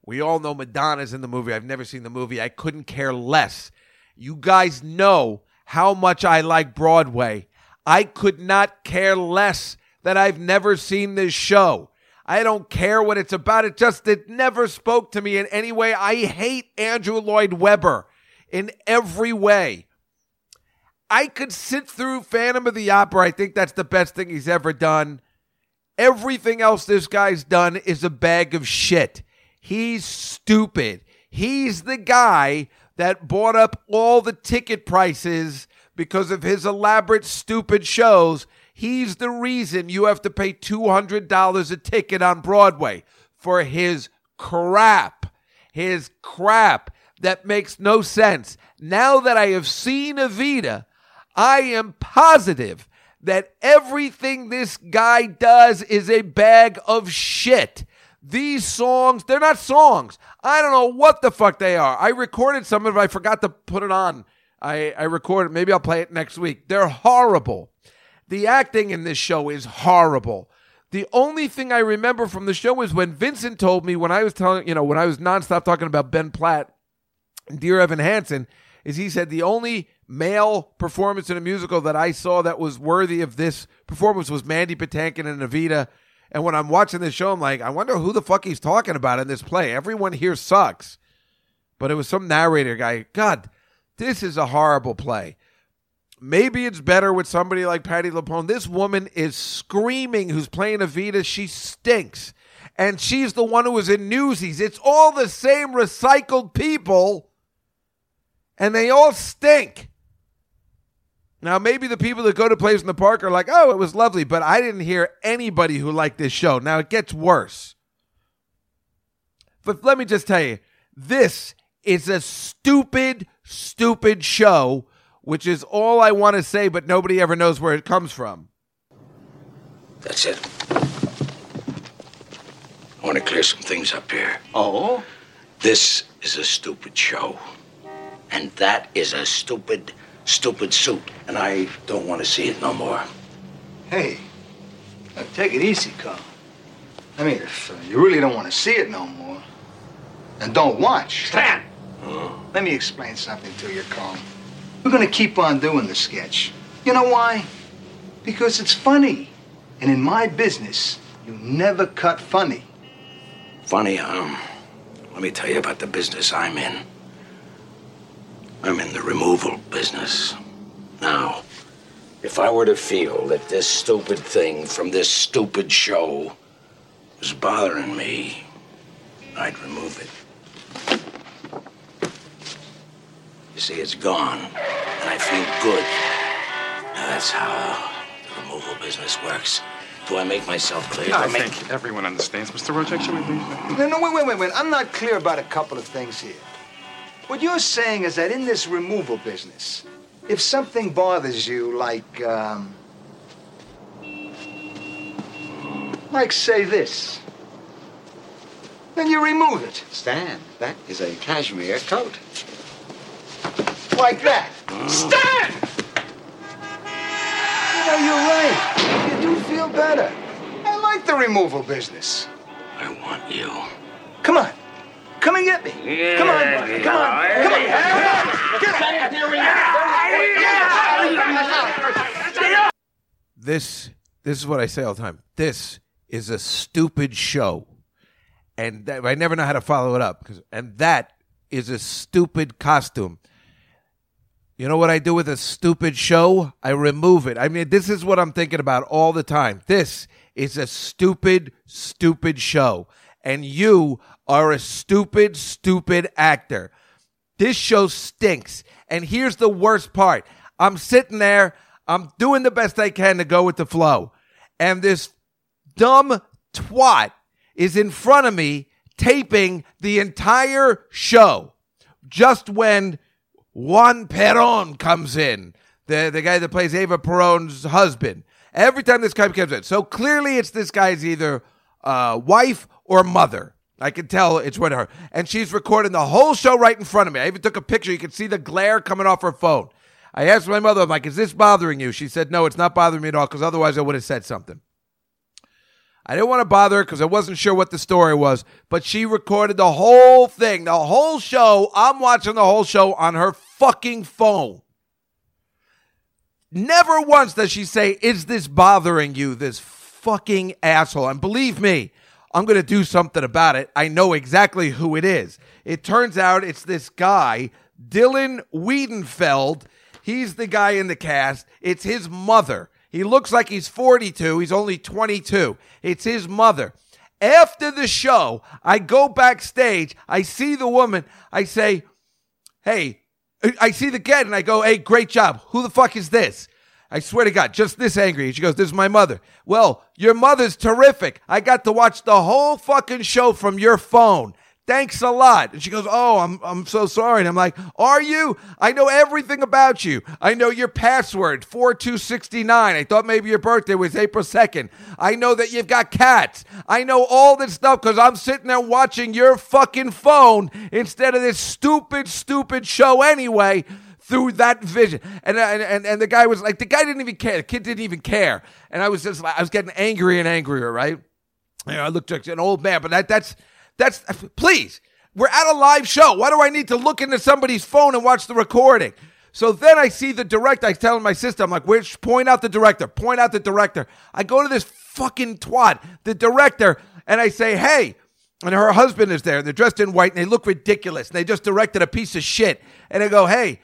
We all know Madonna's in the movie. I've never seen the movie. I couldn't care less. You guys know how much I like Broadway. I could not care less that I've never seen this show. I don't care what it's about. It just it never spoke to me in any way. I hate Andrew Lloyd Webber in every way. I could sit through Phantom of the Opera. I think that's the best thing he's ever done. Everything else this guy's done is a bag of shit. He's stupid. He's the guy that bought up all the ticket prices because of his elaborate, stupid shows. He's the reason you have to pay $200 a ticket on Broadway for his crap. His crap that makes no sense. Now that I have seen Evita, I am positive that everything this guy does is a bag of shit. These songs, they're not songs. I don't know what the fuck they are. I recorded some of it, I forgot to put it on. I, I recorded, maybe I'll play it next week. They're horrible. The acting in this show is horrible. The only thing I remember from the show is when Vincent told me when I was telling, you know, when I was nonstop talking about Ben Platt and Dear Evan Hansen, is he said the only male performance in a musical that I saw that was worthy of this performance was Mandy Patinkin and Evita. And when I'm watching this show, I'm like, I wonder who the fuck he's talking about in this play. Everyone here sucks. But it was some narrator guy. God, this is a horrible play. Maybe it's better with somebody like Patti LuPone. This woman is screaming who's playing Evita. She stinks. And she's the one who was in Newsies. It's all the same recycled people, and they all stink. Now, maybe the people that go to plays in the park are like, oh, it was lovely, but I didn't hear anybody who liked this show. Now, it gets worse. But let me just tell you this is a stupid, stupid show, which is all I want to say, but nobody ever knows where it comes from. That's it. I want to clear some things up here. Oh? This is a stupid show. And that is a stupid, stupid suit. And I don't want to see it no more. Hey, now take it easy, Carl. I mean, if uh, you really don't want to see it no more, then don't watch. Stan! Let me explain something to you, Carl. We're gonna keep on doing the sketch. You know why? Because it's funny. And in my business, you never cut funny. Funny, um, let me tell you about the business I'm in. I'm in the removal business. Now, if I were to feel that this stupid thing from this stupid show was bothering me, I'd remove it. You see, it's gone, and I feel good. Now, that's how the removal business works. Do I make myself clear? Do I make- think everyone understands. Mr. Rojek, should we leave? No, no, wait, wait, wait, wait. I'm not clear about a couple of things here. What you're saying is that in this removal business, if something bothers you, like, um, like, say this, then you remove it. Stan, that is a cashmere coat. Like that. Stan! You know, you're right. You do feel better. I like the removal business. I want you. Come on. Come and get me. Come on. Come on. Come on. this this is what I say all the time. This is a stupid show, and that, I never know how to follow it up. 'cause- and that is a stupid costume. You know what I do with a stupid show? I remove it. I mean, this is what I'm thinking about all the time. This is a stupid, stupid show, and you are a stupid, stupid actor. This show stinks. And here's the worst part I'm sitting there, I'm doing the best I can to go with the flow. And this dumb twat is in front of me taping the entire show just when Juan Perón comes in, the, the guy that plays Eva Perón's husband. Every time this guy comes in. So clearly it's this guy's either uh, wife or mother. I can tell it's with her. And she's recording the whole show right in front of me. I even took a picture. You can see the glare coming off her phone. I asked my mother, I'm like, is this bothering you? She said, no, it's not bothering me at all because otherwise I would have said something. I didn't want to bother her because I wasn't sure what the story was, but she recorded the whole thing, the whole show. I'm watching the whole show on her fucking phone. Never once does she say, Is this bothering you, this fucking asshole? And believe me, I'm going to do something about it. I know exactly who it is. It turns out it's this guy, Dylan Wiedenfeld. He's the guy in the cast. It's his mother. He looks like he's 42. He's only 22. It's his mother. After the show, I go backstage. I see the woman. I say, Hey, I see the kid and I go, Hey, great job. Who the fuck is this? I swear to God, just this angry. She goes, This is my mother. Well, your mother's terrific. I got to watch the whole fucking show from your phone. Thanks a lot. And she goes, Oh, I'm, I'm so sorry. And I'm like, Are you? I know everything about you. I know your password, 4269. I thought maybe your birthday was April 2nd. I know that you've got cats. I know all this stuff because I'm sitting there watching your fucking phone instead of this stupid, stupid show anyway through that vision. And, uh, and and and the guy was like, the guy didn't even care. The kid didn't even care. And I was just like, I was getting angry and angrier, right? You know, I looked like an old man, but that that's that's please. We're at a live show. Why do I need to look into somebody's phone and watch the recording? So then I see the director. I tell my sister, I'm like, which point out the director, point out the director. I go to this fucking twat, the director, and I say, hey, and her husband is there. They're dressed in white and they look ridiculous. And they just directed a piece of shit. And I go, hey,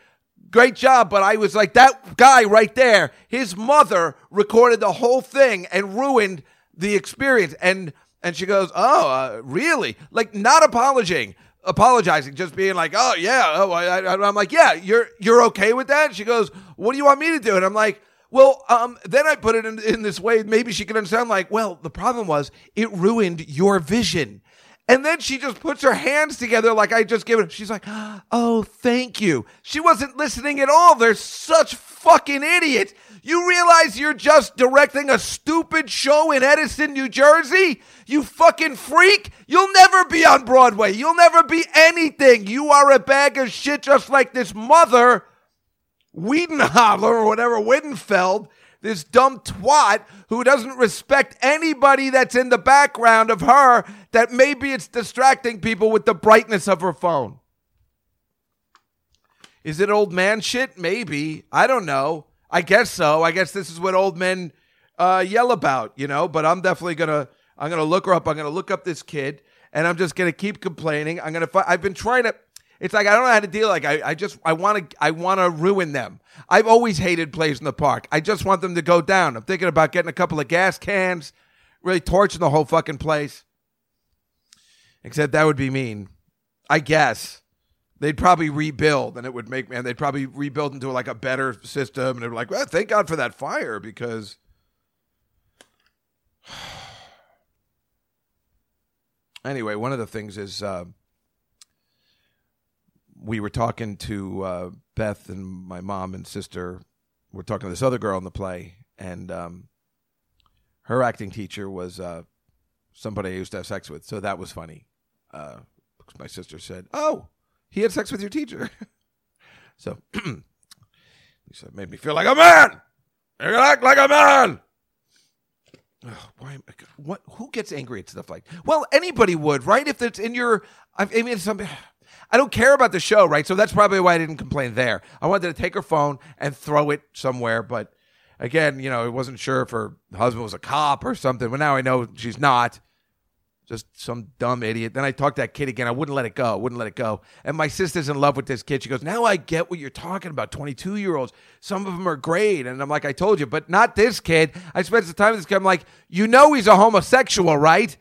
great job. But I was like, that guy right there, his mother recorded the whole thing and ruined the experience. And and she goes, oh, uh, really? Like not apologizing, apologizing, just being like, oh yeah. Oh, I, I, I'm like, yeah, you're you're okay with that? She goes, what do you want me to do? And I'm like. Well, um, then I put it in, in this way. Maybe she can understand. Like, well, the problem was it ruined your vision. And then she just puts her hands together like I just gave it. She's like, oh, thank you. She wasn't listening at all. They're such fucking idiots. You realize you're just directing a stupid show in Edison, New Jersey? You fucking freak. You'll never be on Broadway. You'll never be anything. You are a bag of shit just like this mother, Wiedenhofer or whatever, Widenfeld this dumb twat who doesn't respect anybody that's in the background of her that maybe it's distracting people with the brightness of her phone. Is it old man shit? Maybe. I don't know. I guess so. I guess this is what old men uh, yell about, you know, but I'm definitely to I'm to look her up. I'm to look up this kid and I'm just to keep complaining. I'm to fi- I've been trying to it's like I don't know how to deal. Like I, I just I want to I want to ruin them. I've always hated plays in the park. I just want them to go down. I'm thinking about getting a couple of gas cans, really torching the whole fucking place. Except that would be mean. I guess they'd probably rebuild, and it would make man. They'd probably rebuild into like a better system, and they're like, well, thank God for that fire because. anyway, one of the things is. Uh, we were talking to uh, Beth and my mom and sister. We're talking to this other girl in the play, and um, her acting teacher was uh, somebody I used to have sex with. So that was funny. Uh, my sister said, "Oh, he had sex with your teacher." so he said, "Made me feel like a man. You're gonna act like a man." Why? What? Who gets angry at stuff like? Well, anybody would, right? If it's in your, I mean, I don't care about the show, right? So that's probably why I didn't complain there. I wanted to take her phone and throw it somewhere, but again, you know, I wasn't sure if her husband was a cop or something. But now I know she's not. Just some dumb idiot. Then I talked to that kid again. I wouldn't let it go. Wouldn't let it go. And my sister's in love with this kid. She goes, Now I get what you're talking about. 22 year olds. Some of them are great. And I'm like, I told you, but not this kid. I spent some time with this kid. I'm like, You know he's a homosexual, right?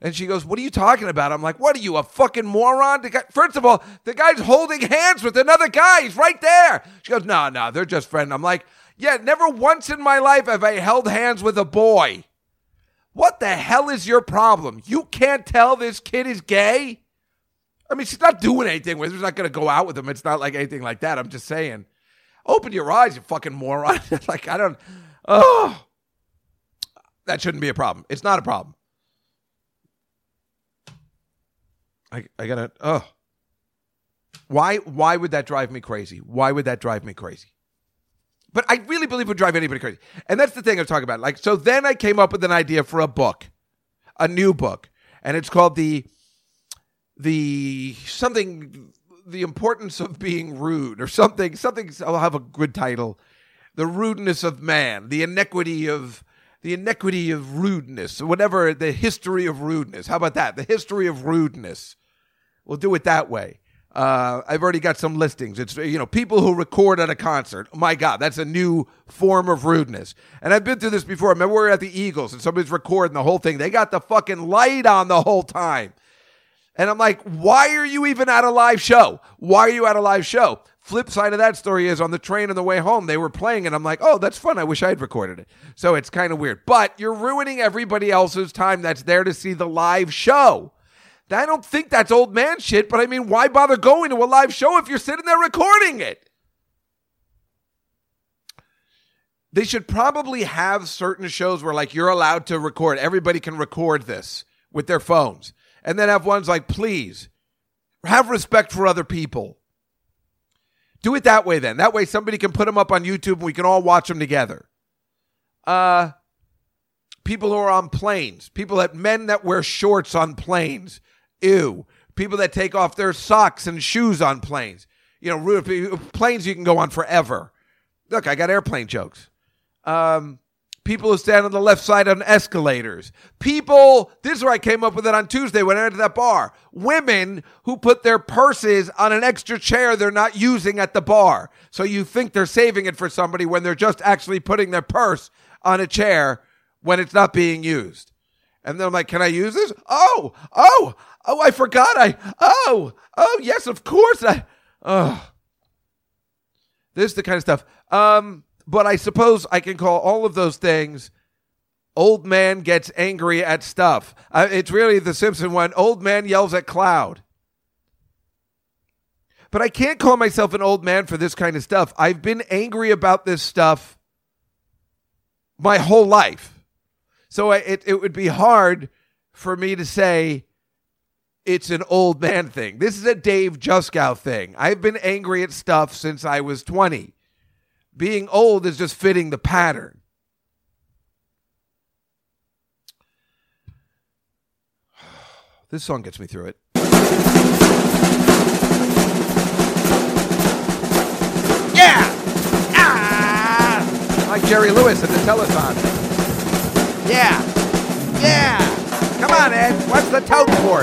And she goes, What are you talking about? I'm like, What are you, a fucking moron? Guy, first of all, the guy's holding hands with another guy. He's right there. She goes, No, no, they're just friends. I'm like, Yeah, never once in my life have I held hands with a boy. What the hell is your problem? You can't tell this kid is gay? I mean, she's not doing anything with him. She's not going to go out with him. It's not like anything like that. I'm just saying. Open your eyes, you fucking moron. like, I don't. Oh. That shouldn't be a problem. It's not a problem. I I gotta oh. Why why would that drive me crazy? Why would that drive me crazy? But I really believe would drive anybody crazy. And that's the thing I'm talking about. Like so then I came up with an idea for a book. A new book. And it's called the the something the importance of being rude or something something I'll have a good title. The rudeness of man, the inequity of the inequity of rudeness, whatever the history of rudeness. How about that? The history of rudeness. We'll do it that way. Uh, I've already got some listings. It's you know people who record at a concert. My God, that's a new form of rudeness. And I've been through this before. I remember we were at the Eagles and somebody's recording the whole thing. They got the fucking light on the whole time. And I'm like, why are you even at a live show? Why are you at a live show? Flip side of that story is on the train on the way home, they were playing, and I'm like, oh, that's fun. I wish I had recorded it. So it's kind of weird. But you're ruining everybody else's time that's there to see the live show. I don't think that's old man shit, but I mean, why bother going to a live show if you're sitting there recording it? They should probably have certain shows where, like, you're allowed to record. Everybody can record this with their phones. And then have ones like, please have respect for other people. Do it that way then. That way somebody can put them up on YouTube and we can all watch them together. Uh people who are on planes, people that men that wear shorts on planes. Ew. People that take off their socks and shoes on planes. You know, planes you can go on forever. Look, I got airplane jokes. Um people who stand on the left side on escalators, people, this is where I came up with it on Tuesday when I went to that bar. Women who put their purses on an extra chair they're not using at the bar. So you think they're saving it for somebody when they're just actually putting their purse on a chair when it's not being used. And then I'm like, can I use this? Oh, oh, oh, I forgot. I, oh, oh, yes, of course. I, oh. This is the kind of stuff. Um, but I suppose I can call all of those things old man gets angry at stuff. Uh, it's really the Simpson one. Old man yells at cloud. But I can't call myself an old man for this kind of stuff. I've been angry about this stuff my whole life. So it, it would be hard for me to say it's an old man thing. This is a Dave Juskow thing. I've been angry at stuff since I was 20 being old is just fitting the pattern. This song gets me through it. Yeah! Ah! Like Jerry Lewis at the telethon. Yeah! Yeah! Come on, Ed. What's the tote for?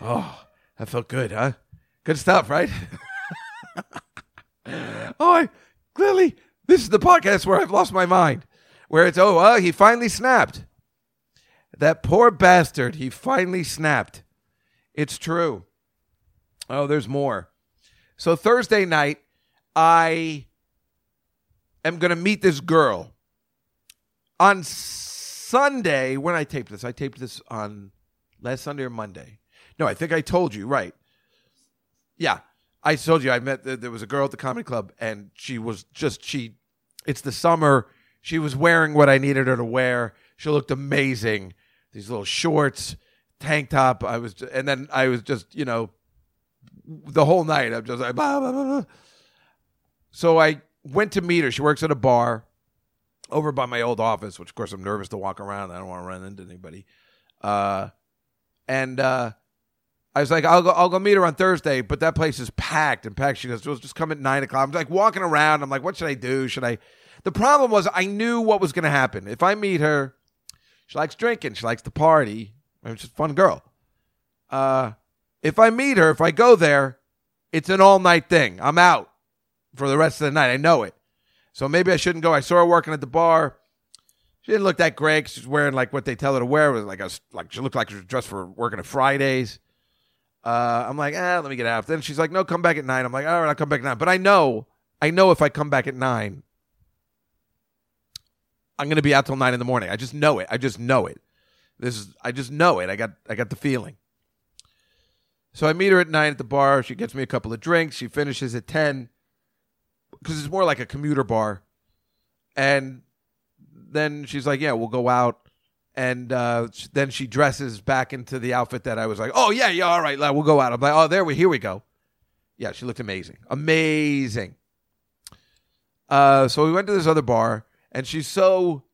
Oh, that felt good, huh? Good stuff, right? oh, I, clearly, this is the podcast where I've lost my mind. Where it's, oh, well, he finally snapped. That poor bastard, he finally snapped. It's true. Oh, there's more. So Thursday night, I am going to meet this girl. On Sunday, when I taped this, I taped this on last Sunday or Monday. No, I think I told you, right. Yeah, I told you I met, there was a girl at the comedy club, and she was just, she, it's the summer. She was wearing what I needed her to wear. She looked amazing. These little shorts, tank top. I was, and then I was just, you know, the whole night. I'm just like, blah, blah, blah, so I went to meet her. She works at a bar over by my old office, which of course I'm nervous to walk around. I don't want to run into anybody. Uh, and uh, I was like, I'll go, I'll go meet her on Thursday, but that place is packed and packed. She goes, well, just come at nine o'clock. I'm like walking around. I'm like, what should I do? Should I? The problem was I knew what was going to happen. If I meet her, she likes drinking. She likes to party. I mean, she's a fun girl. Uh, if I meet her, if I go there, it's an all night thing. I'm out for the rest of the night. I know it. So maybe I shouldn't go. I saw her working at the bar. She didn't look that great. She's wearing like what they tell her to wear. It was like a like she looked like she was dressed for working at Fridays. Uh, I'm like, ah, let me get out. Then she's like, no, come back at nine. I'm like, all right, I'll come back at nine. But I know, I know if I come back at nine, I'm gonna be out till nine in the morning. I just know it. I just know it. This is I just know it. I got I got the feeling. So I meet her at nine at the bar. She gets me a couple of drinks. She finishes at ten because it's more like a commuter bar. And then she's like, "Yeah, we'll go out." And uh, then she dresses back into the outfit that I was like, "Oh yeah, yeah, all right, we'll go out." I'm like, "Oh, there we here we go." Yeah, she looked amazing, amazing. Uh, so we went to this other bar, and she's so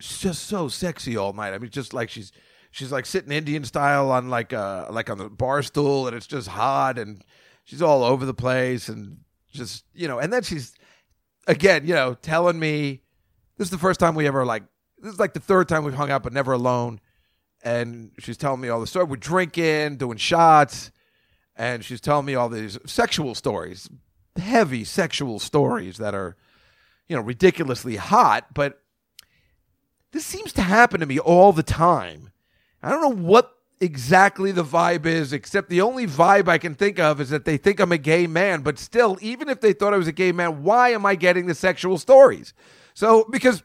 she's just so sexy all night. I mean, just like she's she's like sitting Indian style on like uh like on the bar stool, and it's just hot, and she's all over the place, and just you know, and then she's again, you know, telling me this is the first time we ever like this is like the third time we've hung out, but never alone. And she's telling me all the story. We're drinking, doing shots, and she's telling me all these sexual stories, heavy sexual stories that are, you know, ridiculously hot. But this seems to happen to me all the time. I don't know what exactly the vibe is, except the only vibe I can think of is that they think I'm a gay man. But still, even if they thought I was a gay man, why am I getting the sexual stories? So, because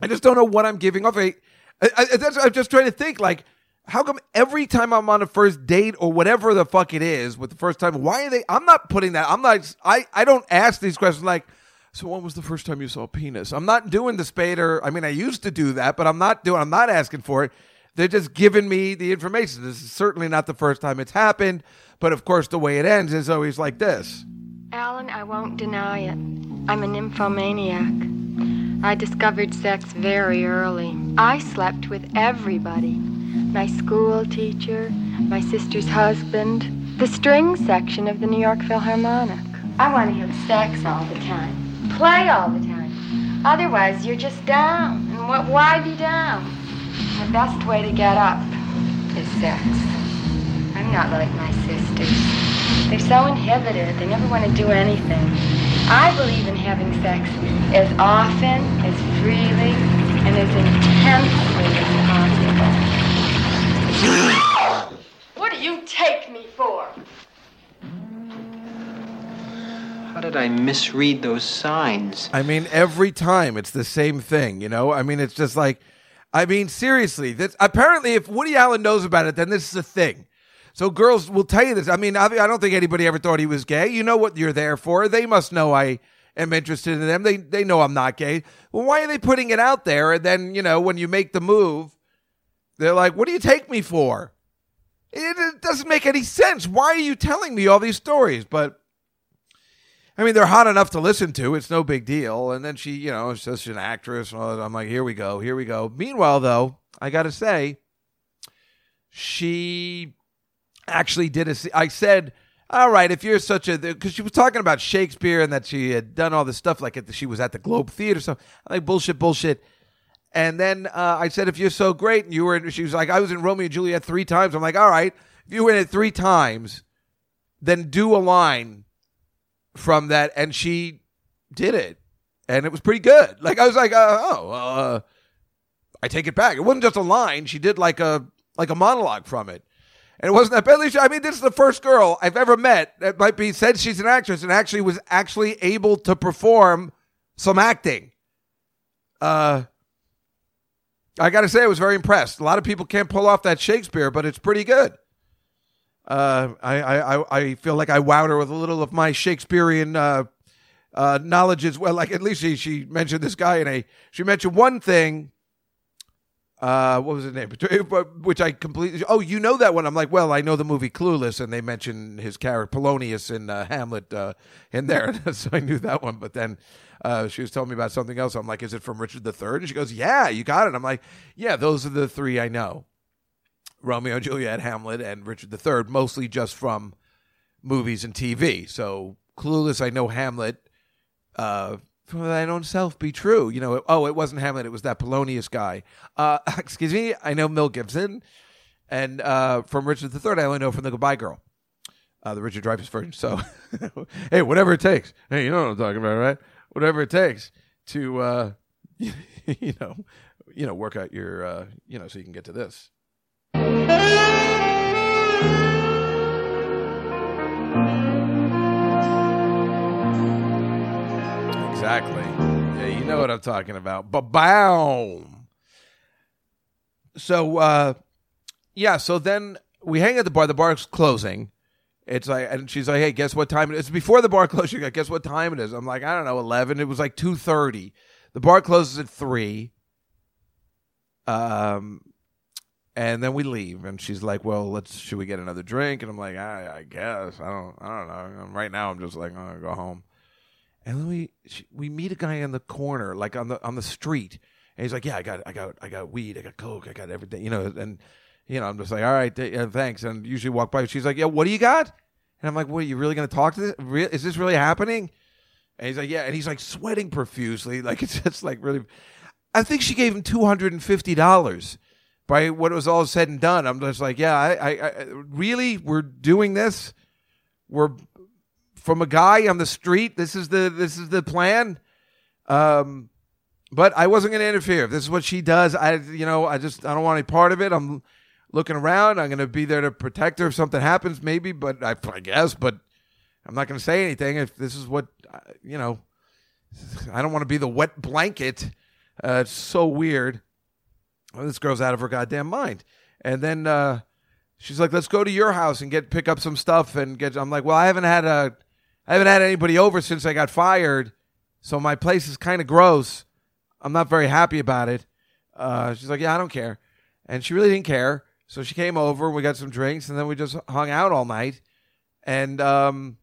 I just don't know what I'm giving off. I, I, I'm just trying to think, like, how come every time I'm on a first date or whatever the fuck it is with the first time, why are they? I'm not putting that. I'm not. I I don't ask these questions like. So when was the first time you saw a penis? I'm not doing the spader. I mean, I used to do that, but I'm not doing. I'm not asking for it. They're just giving me the information. This is certainly not the first time it's happened, but of course, the way it ends is always like this. Alan, I won't deny it. I'm a nymphomaniac. I discovered sex very early. I slept with everybody my school teacher, my sister's husband, the string section of the New York Philharmonic. I want to have sex all the time, play all the time. Otherwise, you're just down. And what, why be down? The best way to get up is sex. I'm not like my sisters. They're so inhibited, they never want to do anything. I believe in having sex as often, as freely, and as intensely as possible. What do you take me for? How did I misread those signs? I mean, every time it's the same thing, you know? I mean, it's just like, I mean, seriously, this, apparently, if Woody Allen knows about it, then this is a thing. So girls will tell you this. I mean, I, don't think anybody ever thought he was gay. You know what you're there for. They must know I am interested in them. They, they know I'm not gay. Well, why are they putting it out there? And then, you know, when you make the move, they're like, what do you take me for? It, it doesn't make any sense. Why are you telling me all these stories? But I mean, they're hot enough to listen to. It's no big deal. And then she, you know, is just an actress. I'm like, here we go, here we go. Meanwhile, though, I got to say, she actually did a. I said, all right, if you're such a, because she was talking about Shakespeare and that she had done all this stuff, like she was at the Globe Theater. So I'm like, bullshit, bullshit. And then uh, I said, if you're so great, and you were, in, she was like, I was in Romeo and Juliet three times. I'm like, all right, if you were in it three times, then do a line from that, and she did it, and it was pretty good. Like I was like, uh, oh, uh, I take it back. It wasn't just a line; she did like a like a monologue from it, and it wasn't that bad. At least, I mean, this is the first girl I've ever met that might be said she's an actress and actually was actually able to perform some acting. Uh, I got to say, I was very impressed. A lot of people can't pull off that Shakespeare, but it's pretty good. Uh, I, I, I feel like I wowed her with a little of my Shakespearean uh, uh, knowledge as well. Like at least she, she mentioned this guy in a. She mentioned one thing. Uh, what was his name? Which I completely. Oh, you know that one? I'm like, well, I know the movie Clueless, and they mention his character Polonius in uh, Hamlet uh, in there, so I knew that one. But then uh, she was telling me about something else. I'm like, is it from Richard III? And she goes, yeah, you got it. I'm like, yeah, those are the three I know. Romeo and Juliet, Hamlet, and Richard III, mostly just from movies and TV. So Clueless, I know Hamlet. From thine own self be true. You know, oh, it wasn't Hamlet, it was that Polonius guy. Uh, excuse me, I know Mel Gibson. And uh, from Richard III, I only know from The Goodbye Girl, uh, the Richard Dreyfuss version. So, hey, whatever it takes. Hey, you know what I'm talking about, right? Whatever it takes to, uh, you know, you know, work out your, uh, you know, so you can get to this. Exactly. Yeah, you know what I'm talking about. Ba boom. So uh yeah, so then we hang at the bar, the bar's closing. It's like and she's like, Hey, guess what time it is? It's before the bar closes. Like, guess what time it is? I'm like, I don't know, eleven. It was like two thirty. The bar closes at three. Um and then we leave, and she's like, "Well, let's should we get another drink?" And I'm like, "I, I guess I don't, I don't know." Right now, I'm just like, "I'm gonna go home." And then we we meet a guy in the corner, like on the on the street, And he's like, "Yeah, I got, I got, I got weed, I got coke, I got everything." You know, and you know, I'm just like, "All right, th- yeah, thanks." And usually walk by. She's like, "Yeah, what do you got?" And I'm like, "What? Are you really going to talk to this? Re- is this really happening?" And he's like, "Yeah," and he's like sweating profusely, like it's just like really. I think she gave him two hundred and fifty dollars by what was all said and done. I'm just like, yeah, I, I, I really, we're doing this. We're from a guy on the street. This is the this is the plan. Um, but I wasn't going to interfere. If this is what she does, I you know I just I don't want any part of it. I'm looking around. I'm going to be there to protect her if something happens, maybe. But I, I guess, but I'm not going to say anything if this is what uh, you know. I don't want to be the wet blanket. Uh, it's so weird. Well, this girl's out of her goddamn mind. And then uh, she's like, "Let's go to your house and get pick up some stuff and get." I'm like, "Well, I haven't had a, I haven't had anybody over since I got fired, so my place is kind of gross. I'm not very happy about it." Uh, she's like, "Yeah, I don't care," and she really didn't care. So she came over. We got some drinks, and then we just hung out all night, and um,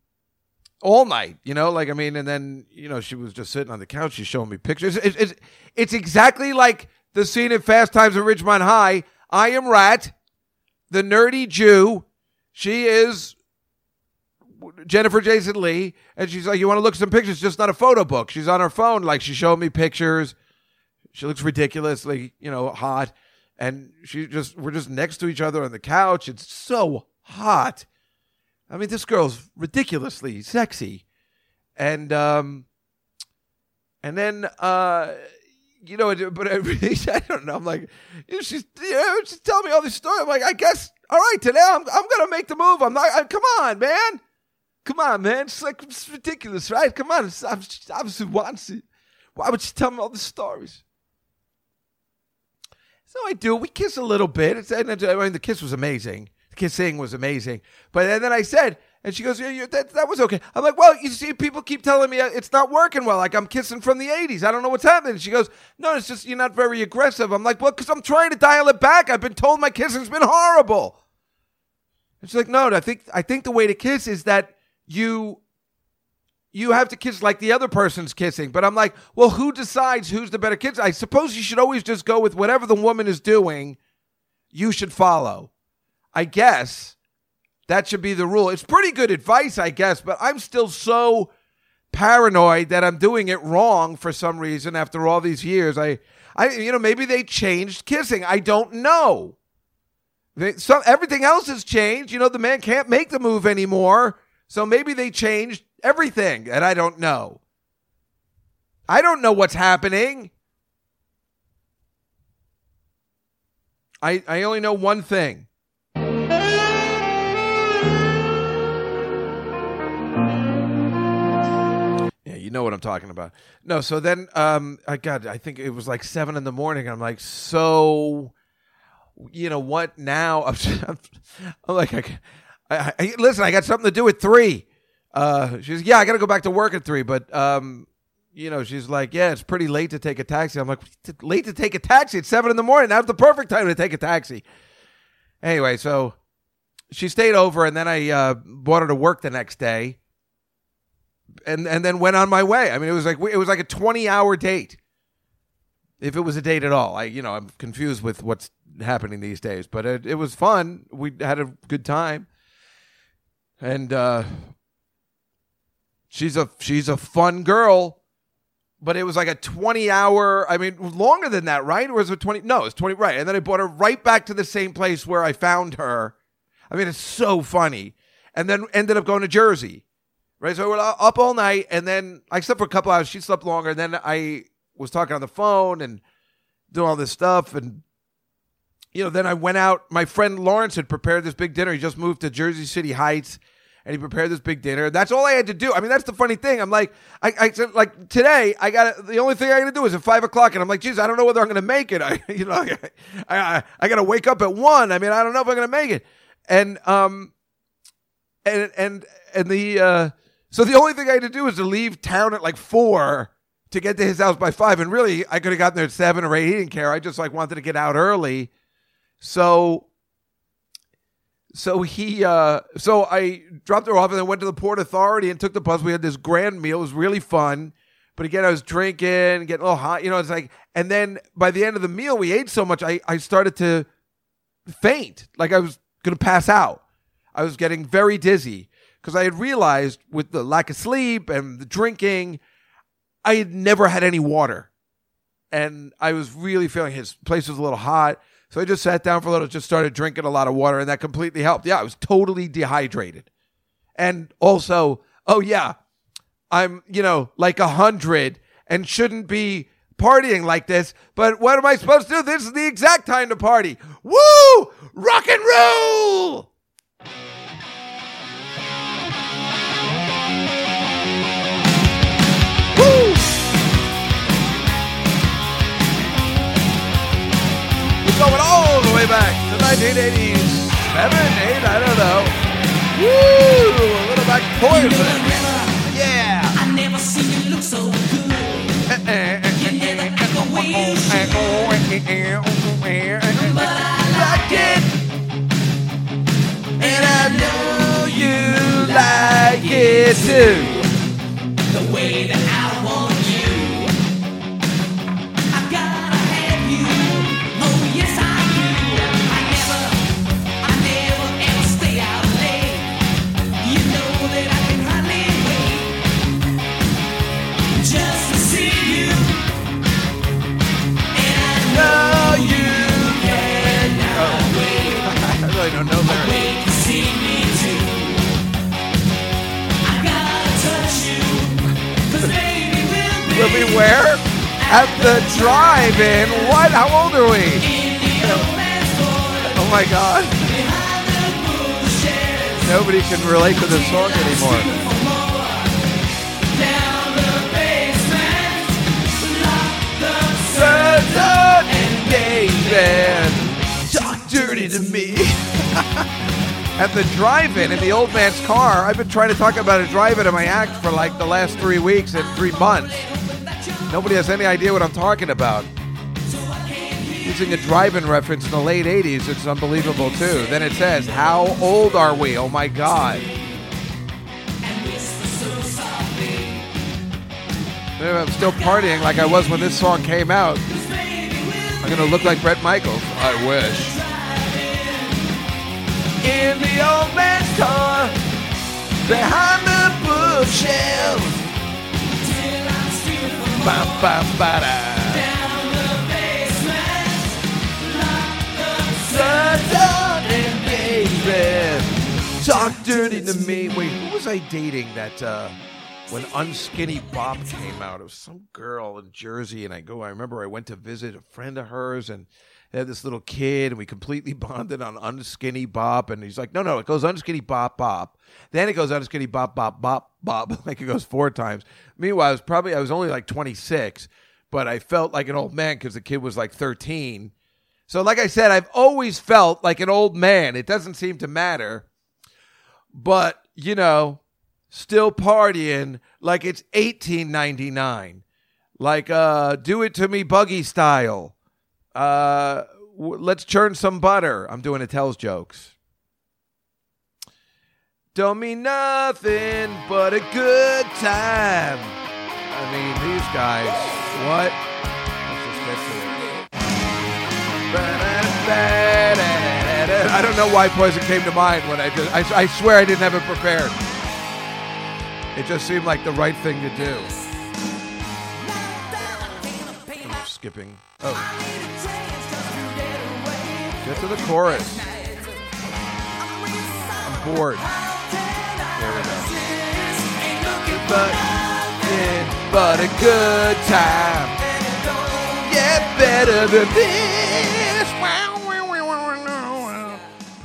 all night, you know, like I mean, and then you know she was just sitting on the couch. She's showing me pictures. It's it's, it's exactly like the scene in Fast Times at Ridgemont High. I am Rat, the nerdy Jew. She is Jennifer Jason Lee, and she's like, "You want to look some pictures? Just not a photo book." She's on her phone, like she showed me pictures. She looks ridiculously, you know, hot, and she just we're just next to each other on the couch. It's so hot. I mean, this girl's ridiculously sexy, and um, and then uh, you know, but I, I don't know. I'm like, you know, she's you know, she's telling me all these stories. I'm like, I guess all right today. I'm I'm gonna make the move. I'm not. I, come on, man. Come on, man. It's like it's ridiculous, right? Come on. It's, obviously wants it. Why would she tell me all the stories? So I do. We kiss a little bit. It's, and I mean, the kiss was amazing. The kissing was amazing. But and then I said, and she goes, yeah, that, that was okay. I'm like, well, you see, people keep telling me uh, it's not working well. Like I'm kissing from the 80s. I don't know what's happening. She goes, no, it's just you're not very aggressive. I'm like, well, because I'm trying to dial it back. I've been told my kissing's been horrible. And she's like, no, I think I think the way to kiss is that you you have to kiss like the other person's kissing. But I'm like, well, who decides who's the better kiss? I suppose you should always just go with whatever the woman is doing, you should follow. I guess that should be the rule. It's pretty good advice, I guess, but I'm still so paranoid that I'm doing it wrong for some reason after all these years. I I you know, maybe they changed kissing. I don't know. They, everything else has changed. You know, the man can't make the move anymore. So maybe they changed everything and I don't know. I don't know what's happening. I I only know one thing. Yeah, you know what I'm talking about. No, so then um I got I think it was like 7 in the morning. I'm like, "So you know what now?" I'm, I'm like I, I, I listen, I got something to do at 3. Uh, she's yeah, I got to go back to work at three, but um, you know, she's like, yeah, it's pretty late to take a taxi. I'm like, late to take a taxi? It's seven in the morning. That's the perfect time to take a taxi. Anyway, so she stayed over, and then I uh, brought her to work the next day, and and then went on my way. I mean, it was like it was like a 20 hour date, if it was a date at all. I you know I'm confused with what's happening these days, but it, it was fun. We had a good time, and uh, she's a she's a fun girl but it was like a 20 hour i mean longer than that right? Or was it 20 no it's 20 right. And then i brought her right back to the same place where i found her. I mean it's so funny. And then ended up going to jersey right? So we're up all night and then i slept for a couple hours. She slept longer. And then i was talking on the phone and doing all this stuff and you know then i went out my friend lawrence had prepared this big dinner he just moved to jersey city heights and he prepared this big dinner. That's all I had to do. I mean, that's the funny thing. I'm like, I, I said, like today, I got the only thing I got to do is at five o'clock, and I'm like, geez, I don't know whether I'm going to make it. I, you know, I, I, I got to wake up at one. I mean, I don't know if I'm going to make it. And um, and and and the uh, so the only thing I had to do was to leave town at like four to get to his house by five. And really, I could have gotten there at seven or eight. He didn't care. I just like wanted to get out early. So so he uh so I dropped her off and then went to the port authority and took the bus. We had this grand meal. It was really fun. But again, I was drinking, getting a little hot. You know, it's like, and then by the end of the meal, we ate so much, I, I started to faint. Like I was to pass out. I was getting very dizzy because I had realized with the lack of sleep and the drinking, I had never had any water. And I was really feeling his place was a little hot. So I just sat down for a little, just started drinking a lot of water, and that completely helped. Yeah, I was totally dehydrated. And also, oh, yeah, I'm, you know, like a hundred and shouldn't be partying like this. But what am I supposed to do? This is the exact time to party. Woo! Rock and roll! Going all the way back to 1980s. Seven, eight, I don't know. Woo! A little back poison. Yeah. I never seen you look so good. You never act the way you should. But I like it. And I know you like it too. The way that where? At the drive-in. What? How old are we? Oh my God. Nobody can relate to this song anymore. Engagement. Talk dirty to me. At the drive-in in the old man's car, I've been trying to talk about a drive-in in my act for like the last three weeks and three months. Nobody has any idea what I'm talking about. Using a drive-in reference in the late '80s, it's unbelievable too. Then it says, "How old are we?" Oh my God! I'm still partying like I was when this song came out. I'm gonna look like Brett Michaels. I wish. In the old man's car, behind the bookshelf. Ba, ba, ba, da. Certain engagement. Talk dirty to me. Wait, who was I dating that uh, when Unskinny Bop came out? It was some girl in Jersey, and I go. I remember I went to visit a friend of hers, and had this little kid, and we completely bonded on Unskinny Bop. And he's like, "No, no, it goes Unskinny Bop Bop." Then it goes Unskinny Bop Bop Bop Bop, like it goes four times. Meanwhile, I was probably I was only like twenty six, but I felt like an old man because the kid was like thirteen. So, like I said, I've always felt like an old man. It doesn't seem to matter. But, you know, still partying like it's 1899. Like uh do it to me buggy style. Uh w- let's churn some butter. I'm doing a tells jokes. Don't mean nothing but a good time. I mean, these guys, what? Just. I don't know why Poison came to mind when I did. I, I swear I didn't have it prepared. It just seemed like the right thing to do. I'm skipping. Oh. Get to the chorus. I'm bored. There we go. But, but a good time. Yeah, better than this.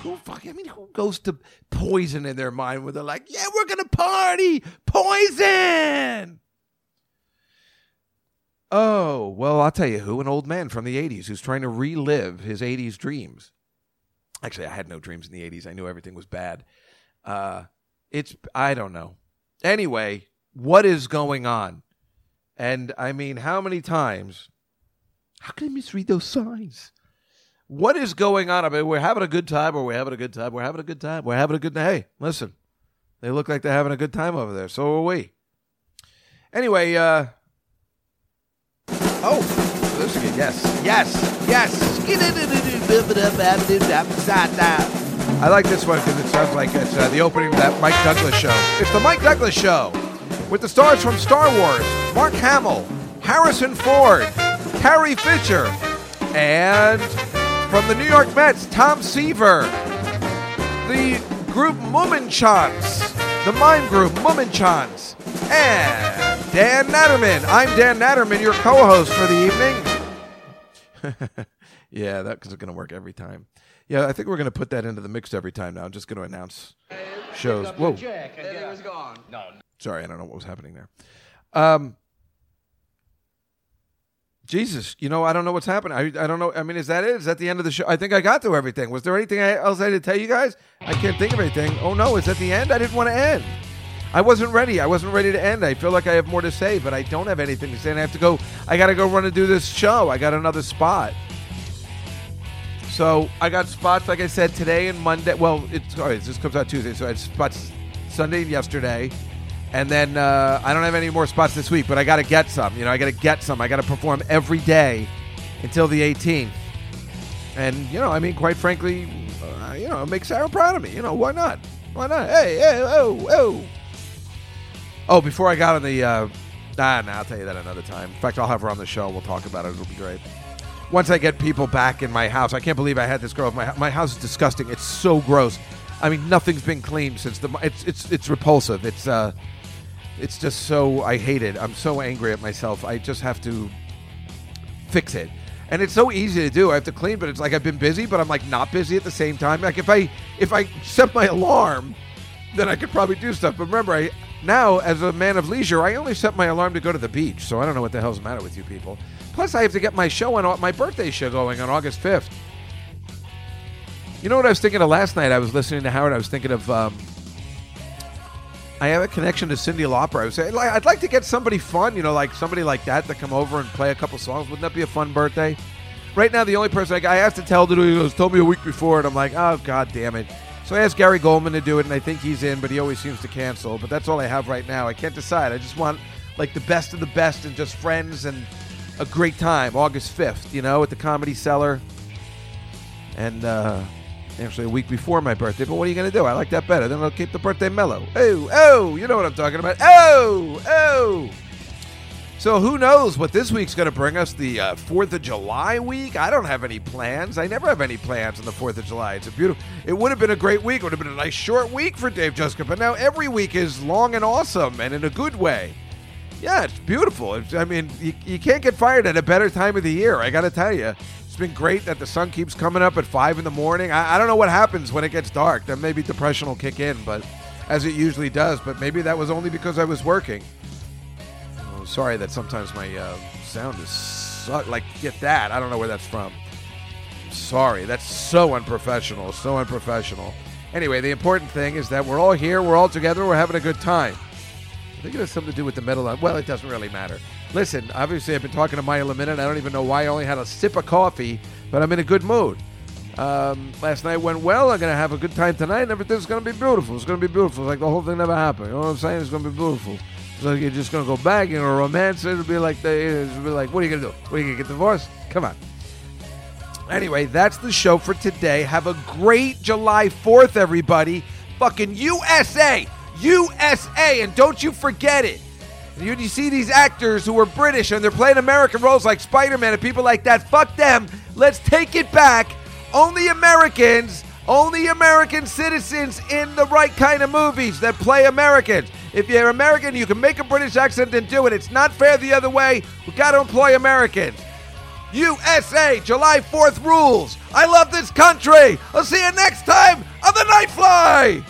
Who fuck? I mean, who goes to poison in their mind where they're like, "Yeah, we're gonna party, poison." Oh well, I'll tell you who. An old man from the '80s who's trying to relive his '80s dreams. Actually, I had no dreams in the '80s. I knew everything was bad. Uh, it's I don't know. Anyway, what is going on? And I mean, how many times? How can I misread those signs? What is going on? I mean, we're having a good time, or we're having a good time. We're having a good time. We're having a good Hey, listen, they look like they're having a good time over there. So are we. Anyway, uh, Oh, this again. Yes, yes, yes. I like this one because it sounds like it's uh, the opening of that Mike Douglas show. It's the Mike Douglas show with the stars from Star Wars: Mark Hamill, Harrison Ford, Carrie Fisher, and from the New York Mets, Tom Seaver. The group Mummenchance, the mime group Mummenchance, and Dan Natterman. I'm Dan Natterman, your co-host for the evening. yeah, that's because it's going to work every time. Yeah, I think we're going to put that into the mix every time now. I'm just going to announce shows. Whoa. Sorry, I don't know what was happening there. Um, Jesus, you know, I don't know what's happening. I, I don't know. I mean, is that it? Is that the end of the show? I think I got through everything. Was there anything else I had to tell you guys? I can't think of anything. Oh, no, is that the end? I didn't want to end. I wasn't ready. I wasn't ready to end. I feel like I have more to say, but I don't have anything to say. And I have to go. I got to go run and do this show. I got another spot. So I got spots, like I said, today and Monday. Well, it's all right. This comes out Tuesday, so I had spots Sunday and yesterday, and then uh, I don't have any more spots this week. But I got to get some. You know, I got to get some. I got to perform every day until the 18th. And you know, I mean, quite frankly, uh, you know, it makes Sarah proud of me. You know, why not? Why not? Hey, hey, oh, oh. Oh, before I got on the, uh, ah, nah, I'll tell you that another time. In fact, I'll have her on the show. We'll talk about it. It'll be great once I get people back in my house, I can't believe I had this girl. My my house is disgusting. It's so gross. I mean, nothing's been cleaned since the. It's it's it's repulsive. It's uh, it's just so I hate it. I'm so angry at myself. I just have to fix it. And it's so easy to do. I have to clean, but it's like I've been busy, but I'm like not busy at the same time. Like if I if I set my alarm, then I could probably do stuff. But remember, I now as a man of leisure, I only set my alarm to go to the beach. So I don't know what the hell's the matter with you people. Plus, I have to get my show on my birthday show going on August 5th. You know what I was thinking of last night? I was listening to Howard. I was thinking of. Um, I have a connection to Cindy Lauper. I was saying, I'd like to get somebody fun, you know, like somebody like that to come over and play a couple songs. Wouldn't that be a fun birthday? Right now, the only person I, I have to tell to do was told me a week before, and I'm like, oh god damn it. So I asked Gary Goldman to do it, and I think he's in, but he always seems to cancel. But that's all I have right now. I can't decide. I just want like the best of the best and just friends and a great time. August 5th, you know, at the Comedy Cellar. And uh, actually a week before my birthday. But what are you going to do? I like that better. Then I'll keep the birthday mellow. Oh, oh, you know what I'm talking about. Oh, oh. So who knows what this week's going to bring us? The uh, Fourth of July week. I don't have any plans. I never have any plans on the Fourth of July. It's a beautiful. It would have been a great week. It would have been a nice short week for Dave Juska. But now every week is long and awesome, and in a good way. Yeah, it's beautiful. It's, I mean, you, you can't get fired at a better time of the year. I got to tell you, it's been great that the sun keeps coming up at five in the morning. I, I don't know what happens when it gets dark. Then maybe depression will kick in, but as it usually does. But maybe that was only because I was working. Sorry that sometimes my uh, sound is like get that. I don't know where that's from. Sorry, that's so unprofessional. So unprofessional. Anyway, the important thing is that we're all here. We're all together. We're having a good time. I think it has something to do with the metal. Well, it doesn't really matter. Listen, obviously, I've been talking to Maya a minute. I don't even know why I only had a sip of coffee, but I'm in a good mood. Um, last night went well. I'm going to have a good time tonight, and everything's going to be beautiful. It's going to be beautiful. It's like the whole thing never happened. You know what I'm saying? It's going to be beautiful. Like you're just to go back, going to romance it. It'll be like, the, it'll be like, what are you to do? What are you to get divorced? Come on. Anyway, that's the show for today. Have a great July 4th, everybody. Fucking USA! USA! And don't you forget it. You, you see these actors who are British and they're playing American roles like Spider Man and people like that. Fuck them. Let's take it back. Only Americans, only American citizens in the right kind of movies that play Americans. If you're American, you can make a British accent and do it. It's not fair the other way. We got to employ Americans. USA, July 4th rules. I love this country. I'll see you next time on the Nightfly.